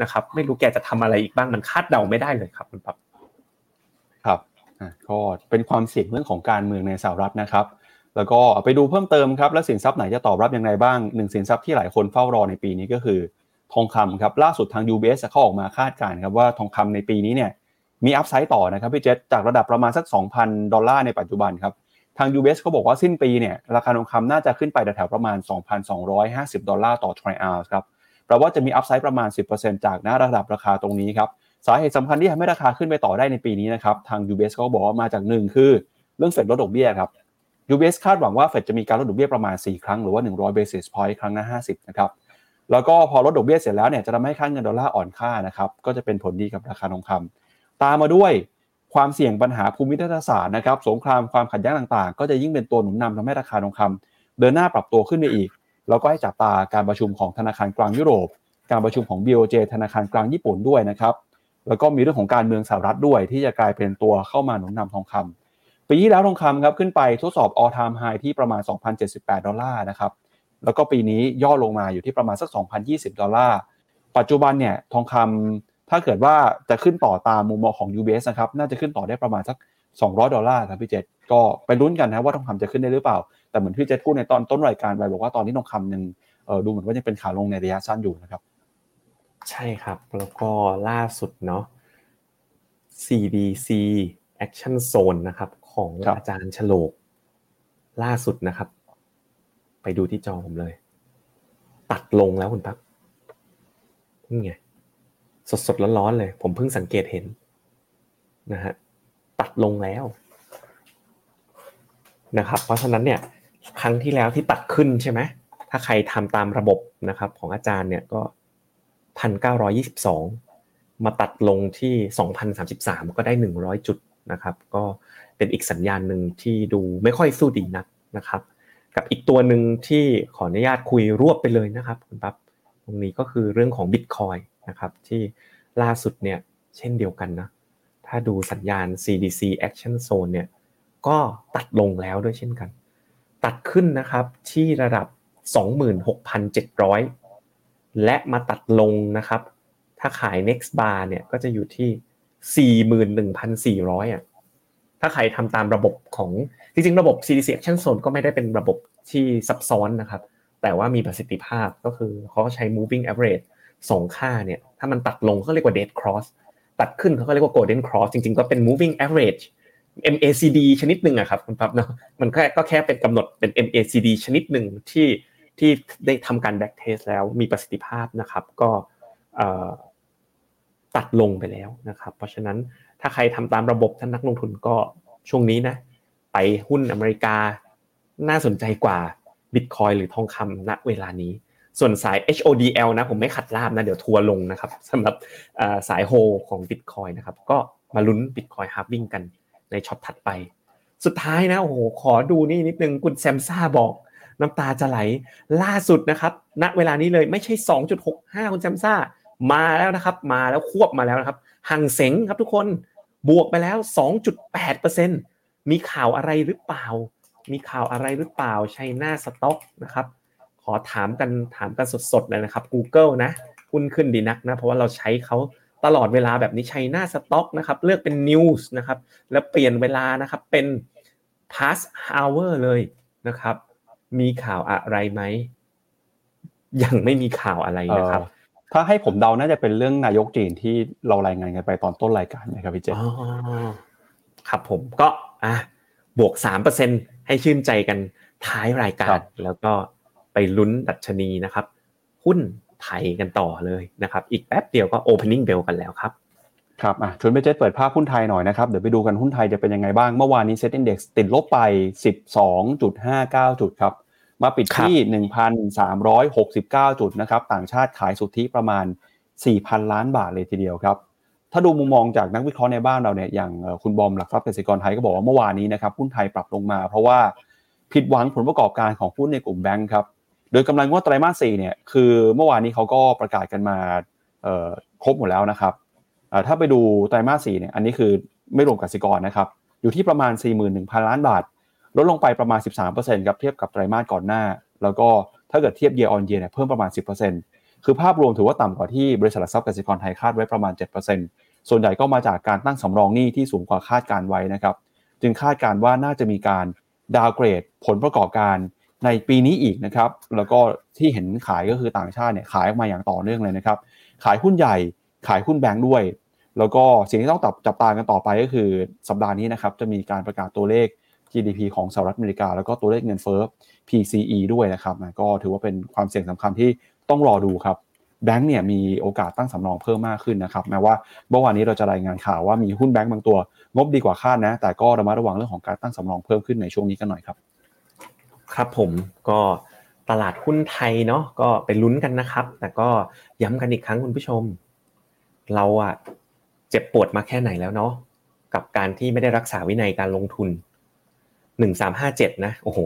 นะครับ ไม่รู้แกจะทำอะไรอีกบ้างมันคาดเดาไม่ได้เลยครับคุณปั๊บครับก็เป็นความเสี่ยงเรื่องของการเมืองในสหรัฐนะครับ แล้วก็ไปดูเพิ่มเติมครับ แล้วสินทรัพย์ไหนจะตอบรับยังไงบ้างหนึ่งสินทรัพย์ที่หลายคนเฝ้ารอในปีนี้ก็คือ ทองคำครับล่าสุดทาง UBS เขาออกมาคาดการณ์ครับว่าทองคำในปีนี้เนี่ยมีอัพไซด์ต่อนะครับพี่เจษจากระดับประมาณสัก 2,000 ดอลลาร์ในปัจจุบันครับทาง UBS เขาบอกว่าสิ้นปีเนี่ยราคาทองคำน่าจะขึ้นไปแถวประมาณ 2,250 ดอลลาร์ต่อทริอัลครับแปลว่าจะมีอัพไซด์ประมาณ 10%จากหน้าระดับราคาตรงนี้ครับสาเหตุสำคัญที่ทำให้ราคาขึ้นไปต่อได้ในปีนี้นะครับทาง UBS เขาบอกว่ามาจากหนึ่งคือเรื่องเฟดลดดอกเบี้ยครับ UBS คาดหวังว่าเฟดจะมีการลดดอกเบี้ยประมาณ 4 ครั้งหรือว่า 100 basis point ครั้งละ50นะครับ แล้วก็พอลดดอกเบี้ยเสร็จแล้วเนี่ยจะทำให้ค่าเงินดอลลาร์อ่อนค่านะครับก็จะเป็นผลดีกับราคาทองคำตามมาด้วยความเสี่ยงปัญหาภูมิรัฐศาสตร์นะครับสงครามความขัดแย้งต่างๆ ก็จะยิ่งเป็นตัวหนุนนำทำให้ราคาทองคำเดินหน้าปรับตัวขึ้นไปอีก แล้วก็ให้จับตาการประชุมของธนาคารกลางยุโรป การประชุมของ BOJ ธนาคารกลางญี่ปุ่นด้วยนะครับแล้วก็มีเรื่องของการเมืองสหรัฐด้วย ที่จะกลายเป็นตัวเข้ามาหนุนนำทองคำปีที่แล้วทองคำครับขึ้นไปทดสอบ all time high ที่ประมาณ 2,078 ดอลลาร์นะครับ แล้วก็ปีนี้ย่อลงมาอยู่ที่ประมาณสัก 2,020 ดอลลาร์ ปัจจุบันเนี่ยทองคำถ้าเกิดว่าจะขึ้นต่อตามมุมมองของ UBS นะครับน่าจะขึ้นต่อได้ประมาณสัก 200 ดอลลาร์ครับพี่เจษก็ไปลุ้นกันนะว่าทองคำจะขึ้นได้หรือเปล่า แต่เหมือนพี่เจษพูดในตอนต้นรายการไปบอกว่าตอนนี้ทองคำยังดูเหมือนว่ายังเป็นขาลงในระยะสั้นอยู่นะครับ ใช่ครับแล้วก็ล่าสุดเนาะ CDC Action Zone นะครับ ของอาจารย์ฉลกล่าสุดนะครับไป ดูที่จอผมเลย ตัดลงแล้วคุณปั๊บนี่ไงสดสดร้อนๆเลย ผมเพิ่งสังเกตเห็นนะฮะตัดลงแล้วนะครับ เพราะฉะนั้นเนี่ยครั้งที่แล้วที่ตัดขึ้นใช่ไหมถ้าใครทำตามระบบนะครับของอาจารย์เนี่ยก็พันเก้าร้อยี่สิบสองมาตัดลงที่สองพันสามสิบสามก็ได้หนึ่งร้อยจุดนะครับ ก็เป็นอีกสัญญาณหนึ่งที่ดูไม่ค่อยสู้ดีนักนะครับ กับอีกตัวหนึ่งที่ขออนุญาตคุยรวบไปเลยนะครับคุณปั๊บตรงนี้ก็คือเรื่องของ Bitcoin นะครับที่ล่าสุดเนี่ยเช่นเดียวกันนะถ้าดูสัญญาณ CDC Action Zone เนี่ยก็ตัดลงแล้วด้วยเช่นกัน ตัดขึ้นนะครับที่ระดับ 26,700 และมาตัดลงนะครับ ถ้าขาย next bar เนี่ยก็จะอยู่ที่ 41,400อะ ถ้าใครทำตามระบบของจริงๆ ระบบ CDC Action Zone ก็ไม่ได้เป็นระบบที่ซับซ้อนนะครับ แต่ว่ามีประสิทธิภาพก็คือเขาใช้ moving average สองค่าเนี่ยถ้ามันตัดลงเขาเรียกว่า dead cross ตัดขึ้นเขาก็เรียกว่า golden cross จริงๆ ก็เป็น moving average MACD ชนิดหนึ่งอะครับคุณปั๊บเนาะมันแค่ก็แค่เป็นกำหนดเป็น MACD ชนิดหนึ่งที่ที่ได้ทำการ back test แล้วมีประสิทธิภาพนะครับ ก็ตัดลงไปแล้วนะครับ เพราะฉะนั้น ถ้าใครทำตามระบบท่านนักลงทุนก็ช่วงนี้นะ ไปหุ้นอเมริกา น่าสนใจกว่าบิตคอยหรือทองคำณเวลานี้ ส่วนสาย HODL นะผมไม่ขัดลาบนะ เดี๋ยวทัวลงนะครับสำหรับสายโฮของบิตคอยนะครับ ก็มาลุ้นบิตคอยฮาร์วิ่งกันในช็อตถัดไป สุดท้ายนะโอ้โหขอดูนี่นิดนึงคุณแซมซ่าบอกน้ำตาจะไหลล่าสุดนะครับ ณเวลานี้เลยไม่ใช่ 2.65 คุณแซมซ่า มาแล้วนะครับ มาแล้วควบมาแล้วนะครับหังเสงครับทุกคน บวกไปแล้ว 2.8%มีข่าวอะไรหรือเปล่า มีข่าวอะไรหรือเปล่าใช่หน้าสต็อกนะครับ ขอถามกันถามกันสดๆเลยนะครับ Google นะหุ้นขึ้นดีนักนะ เพราะว่าเราใช้เขาตลอดเวลาแบบนี้ใช้หน้าสต็อกนะครับ เลือกเป็น News นะครับ แล้วเปลี่ยนเวลานะครับเป็น past hour เลยนะครับ มีข่าวอะไรไหมยังไม่มีข่าวอะไรนะครับ ถ้าให้ผมเดาน่าจะเป็นเรื่องนายกจีนที่เรารายงานกันไปตอนต้นรายการนะครับพี่เจครับผมก็อะบวกสามเปอร์เซ็นให้ชื่นใจกันท้ายรายการ แล้วก็ไปลุ้นดัชนีนะครับ หุ้นไทยกันต่อเลยนะครับ อีกแป๊บเดียวก็ opening bell กันแล้วครับครับอะชวนไปเจเปิดภาพหุ้นไทยหน่อยนะครับ เดี๋ยวไปดูกันหุ้นไทยจะเป็นยังไงบ้าง เมื่อวานนี้เซ็ตอินดี x ติดลบไป 12.59 จุดครับ มาปิดที่ 1,369 จุดนะครับ ต่างชาติขายสุทธิประมาณ 4,000 ล้านบาทเลยทีเดียวครับ ถ้าดูมุมมองจากนักวิเคราะห์ในบ้านเราเนี่ย อย่างคุณบอมหลักทรัพย์เกษตรกรไทยก็บอกว่าเมื่อวานนี้นะครับหุ้นไทยปรับลงมา เพราะว่าผิดหวังผลประกอบการของหุ้นในกลุ่มแบงค์ครับ โดยกำไรงวดไตรมาส 4 เนี่ย คือเมื่อวานนี้เขาก็ประกาศกันมาครบหมดแล้วนะครับ ถ้าไปดูไตรมาส 4 เนี่ย อันนี้คือไม่รวมกสิกรนะครับ อยู่ที่ประมาณ 41,000 ล้านบาท ลดลงไปประมาณ 13%ครับเทียบกับไตรมาสก่อนหน้า แล้วก็ถ้าเกิดเทียบ year on year เนี่ยเพิ่มประมาณ 10%คือภาพรวมถือว่าต่ำกว่าที่บริษัทหลักทรัพย์กสิกรไทยคาดไว้ประมาณ 7%ส่วนใหญ่ก็มาจากการตั้งสำรองหนี้ที่สูงกว่าคาดการไว้นะครับ จึงคาดการว่าน่าจะมีการดาวเกรด ผลประกอบการในปีนี้อีกนะครับ แล้วก็ที่เห็นขายก็คือต่างชาติเนี่ยขายออกมาอย่างต่อเนื่องเลยนะครับ ขายหุ้นใหญ่ ขายหุ้นแบงค์ด้วย แล้วก็สิ่งที่ต้องจับตากันต่อไปก็คือ สัปดาห์นี้นะครับจะมีการประกาศตัวเลข GDP ของสหรัฐอเมริกา แล้วก็ตัวเลขเงินเฟ้อ PCE ด้วยนะครับก็ถือว่าเป็นความเสี่ยงสำคัญที่ต้องรอดูครับแบงก์เนี่ยมีโอกาสตั้งสำรองเพิ่มมากขึ้นนะครับแม้ว่าเมื่อวานนี้เราจะรายงานข่าวว่ามีหุ้นแบงก์บางตัว งบดีกว่าคาดนะ แต่ก็ระมัดระวังเรื่องของการตั้งสำรองเพิ่มขึ้นในช่วงนี้กันหน่อยครับ ครับผมก็ตลาดหุ้นไทยเนาะก็ไปลุ้นกันนะครับ แต่ก็ย้ำกันอีกครั้งคุณผู้ชม เราอะเจ็บปวดมาแค่ไหนแล้วเนาะกับการที่ไม่ได้รักษาวินัยการลงทุน หนึ่งสามห้าเจ็ดนะโอ้โห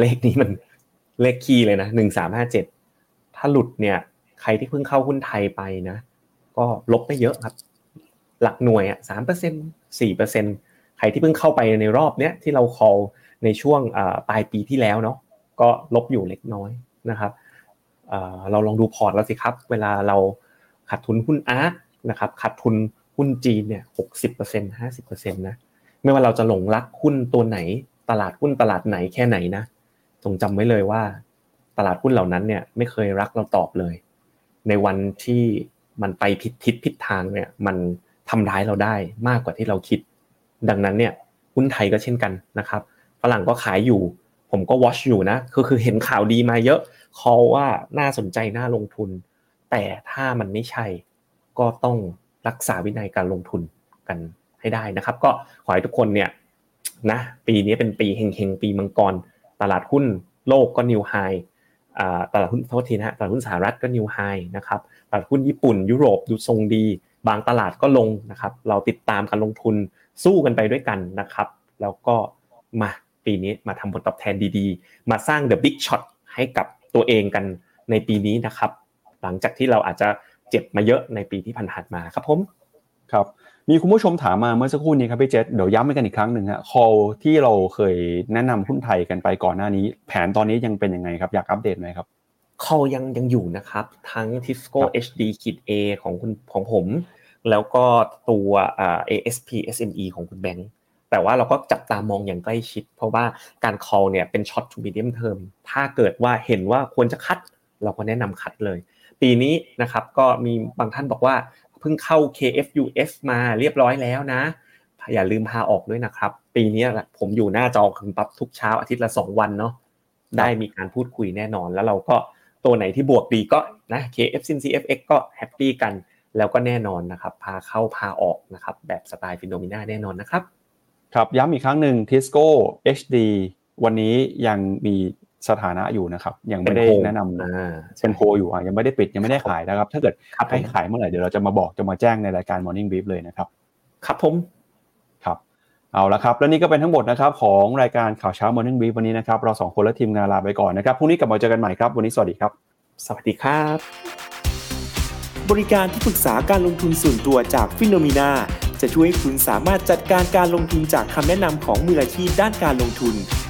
เลขนี้มันเลข key เลยนะหนึ่งสามห้าเจ็ดถ้าหลุดเนี่ย ใครที่เพิ่งเข้าหุ้นไทยไปนะ ก็ลบไม่เยอะครับ หลักหน่วยอะสามเปอร์เซ็นต์สี่เปอร์เซ็นต์ใครที่เพิ่งเข้าไปในรอบเนี้ยที่เรา call ในช่วงปลายปีที่แล้วเนาะก็ลบอยู่เล็กน้อยนะครับเราลองดูพอร์ตแล้วสิครับ เวลาเราขาดทุนหุ้น ARK นะครับขาดทุนหุ้นจีนเนี่ยหกสิบเปอร์เซ็นต์ห้าสิบเปอร์เซ็นต์นะไม่ว่าเราจะหลงรักหุ้นตัวไหน ตลาดหุ้นตลาดไหนแค่ไหนนะจงจำไว้เลยว่า ตลาดหุ้นเหล่านั้นเนี่ยไม่เคยรักเราตอบเลย ในวันที่มันไปผิดทิศผิดทางเนี่ยมันทำร้ายเราได้มากกว่าที่เราคิด ดังนั้นเนี่ยหุ้นไทยก็เช่นกันนะครับฝรั่งก็ขายอยู่ ผมก็วอชอยู่นะคือคือเห็นข่าวดีมาเยอะคอว่าน่าสนใจน่าลงทุน แต่ถ้ามันไม่ใช่ ก็ต้องรักษาวินัยการลงทุนกันให้ได้นะครับ ก็ขอให้ทุกคนเนี่ย นะปีนี้เป็นปีเฮงๆ ปีมังกร ตลาดหุ้นโลกก็นิวไฮตลาดหุ้นโทษทีนะตลาดหุ้นสหรัฐก็นิวไฮนะครับตลาดหุ้นญี่ปุ่น ยุโรปดูทรงดี บางตลาดก็ลงนะครับ เราติดตามการลงทุนสู้กันไปด้วยกันนะครับ แล้วก็มาปีนี้มาทำผลตอบแทนดีๆ มาสร้าง The Big Shot ให้กับตัวเองกันในปีนี้นะครับ หลังจากที่เราอาจจะเจ็บมาเยอะในปีที่ผ่านๆมาครับผมครับ มีคุณผู้ชมถามมาเมื่อสักครู่นี้ครับพี่เจษเดี๋ยวย้ำกันอีกครั้งหนึ่งฮะ call ที่เราเคยแนะนำหุ้นไทยกันไปก่อนหน้านี้ แผนตอนนี้ยังเป็นยังไงครับ อยากอัปเดตไหมครับ call ยังยังอยู่นะครับ ทั้ง Tisco HD ขีด A ของคุณของผม แล้วก็ตัวอ่า ASP SME ของคุณแบงค์แต่ว่าเราก็จับตามองอย่างใกล้ชิด เพราะว่าการ call เนี่ยเป็น short to medium term ถ้าเกิดว่าเห็นว่าควรจะคัด เราก็แนะนำคัดเลย ปีนี้นะครับก็มีบางท่านบอกว่า พิ่งเข้า KFUS มาเรียบร้อยแล้วนะ อย่าลืมพาออกด้วยนะครับ ปีนี้ผมอยู่หน้าจอคุณปั๊บทุกเช้าอาทิตย์ละสองวันเนาะได้มีการพูดคุยแน่นอน แล้วเราก็ตัวไหนที่บวกดีก็นะ KF Sin CFX ก็แฮปปี้กันแล้วก็แน่นอนนะครับ พาเข้าพาออกนะครับแบบสไตล์ฟิโนมิน่าแน่นอนนะครับ ครับย้ำอีกครั้งหนึ่ง Tisco HD วันนี้ยังมี สถานะอยู่นะครับ ยังไม่ได้แนะนำเป็นโฮอยู่อะยังไม่ได้ปิดยังไม่ได้ขายนะครับ ถ้าเกิดให้ขายเมื่อไหร่เดี๋ยวเราจะมาบอกจะมาแจ้งในรายการ Morning Brief เลยนะครับ ครับผมครับเอาละครับแล้วนี่ก็เป็นทั้งหมดนะครับของรายการข่าวเช้า Morning Brief วันนี้นะครับเราสองคนและทีมงานลาไปก่อนนะครับพรุ่งนี้กลับมาเจอกันใหม่ครับ วันนี้สวัสดีครับ สวัสดีครับ บริการที่ปรึกษาการลงทุนส่วนตัวจากฟิโนมีนาจะช่วยให้คุณสามารถจัดการการลงทุนจากคำแนะนำของมืออาชีพด้านการลงทุน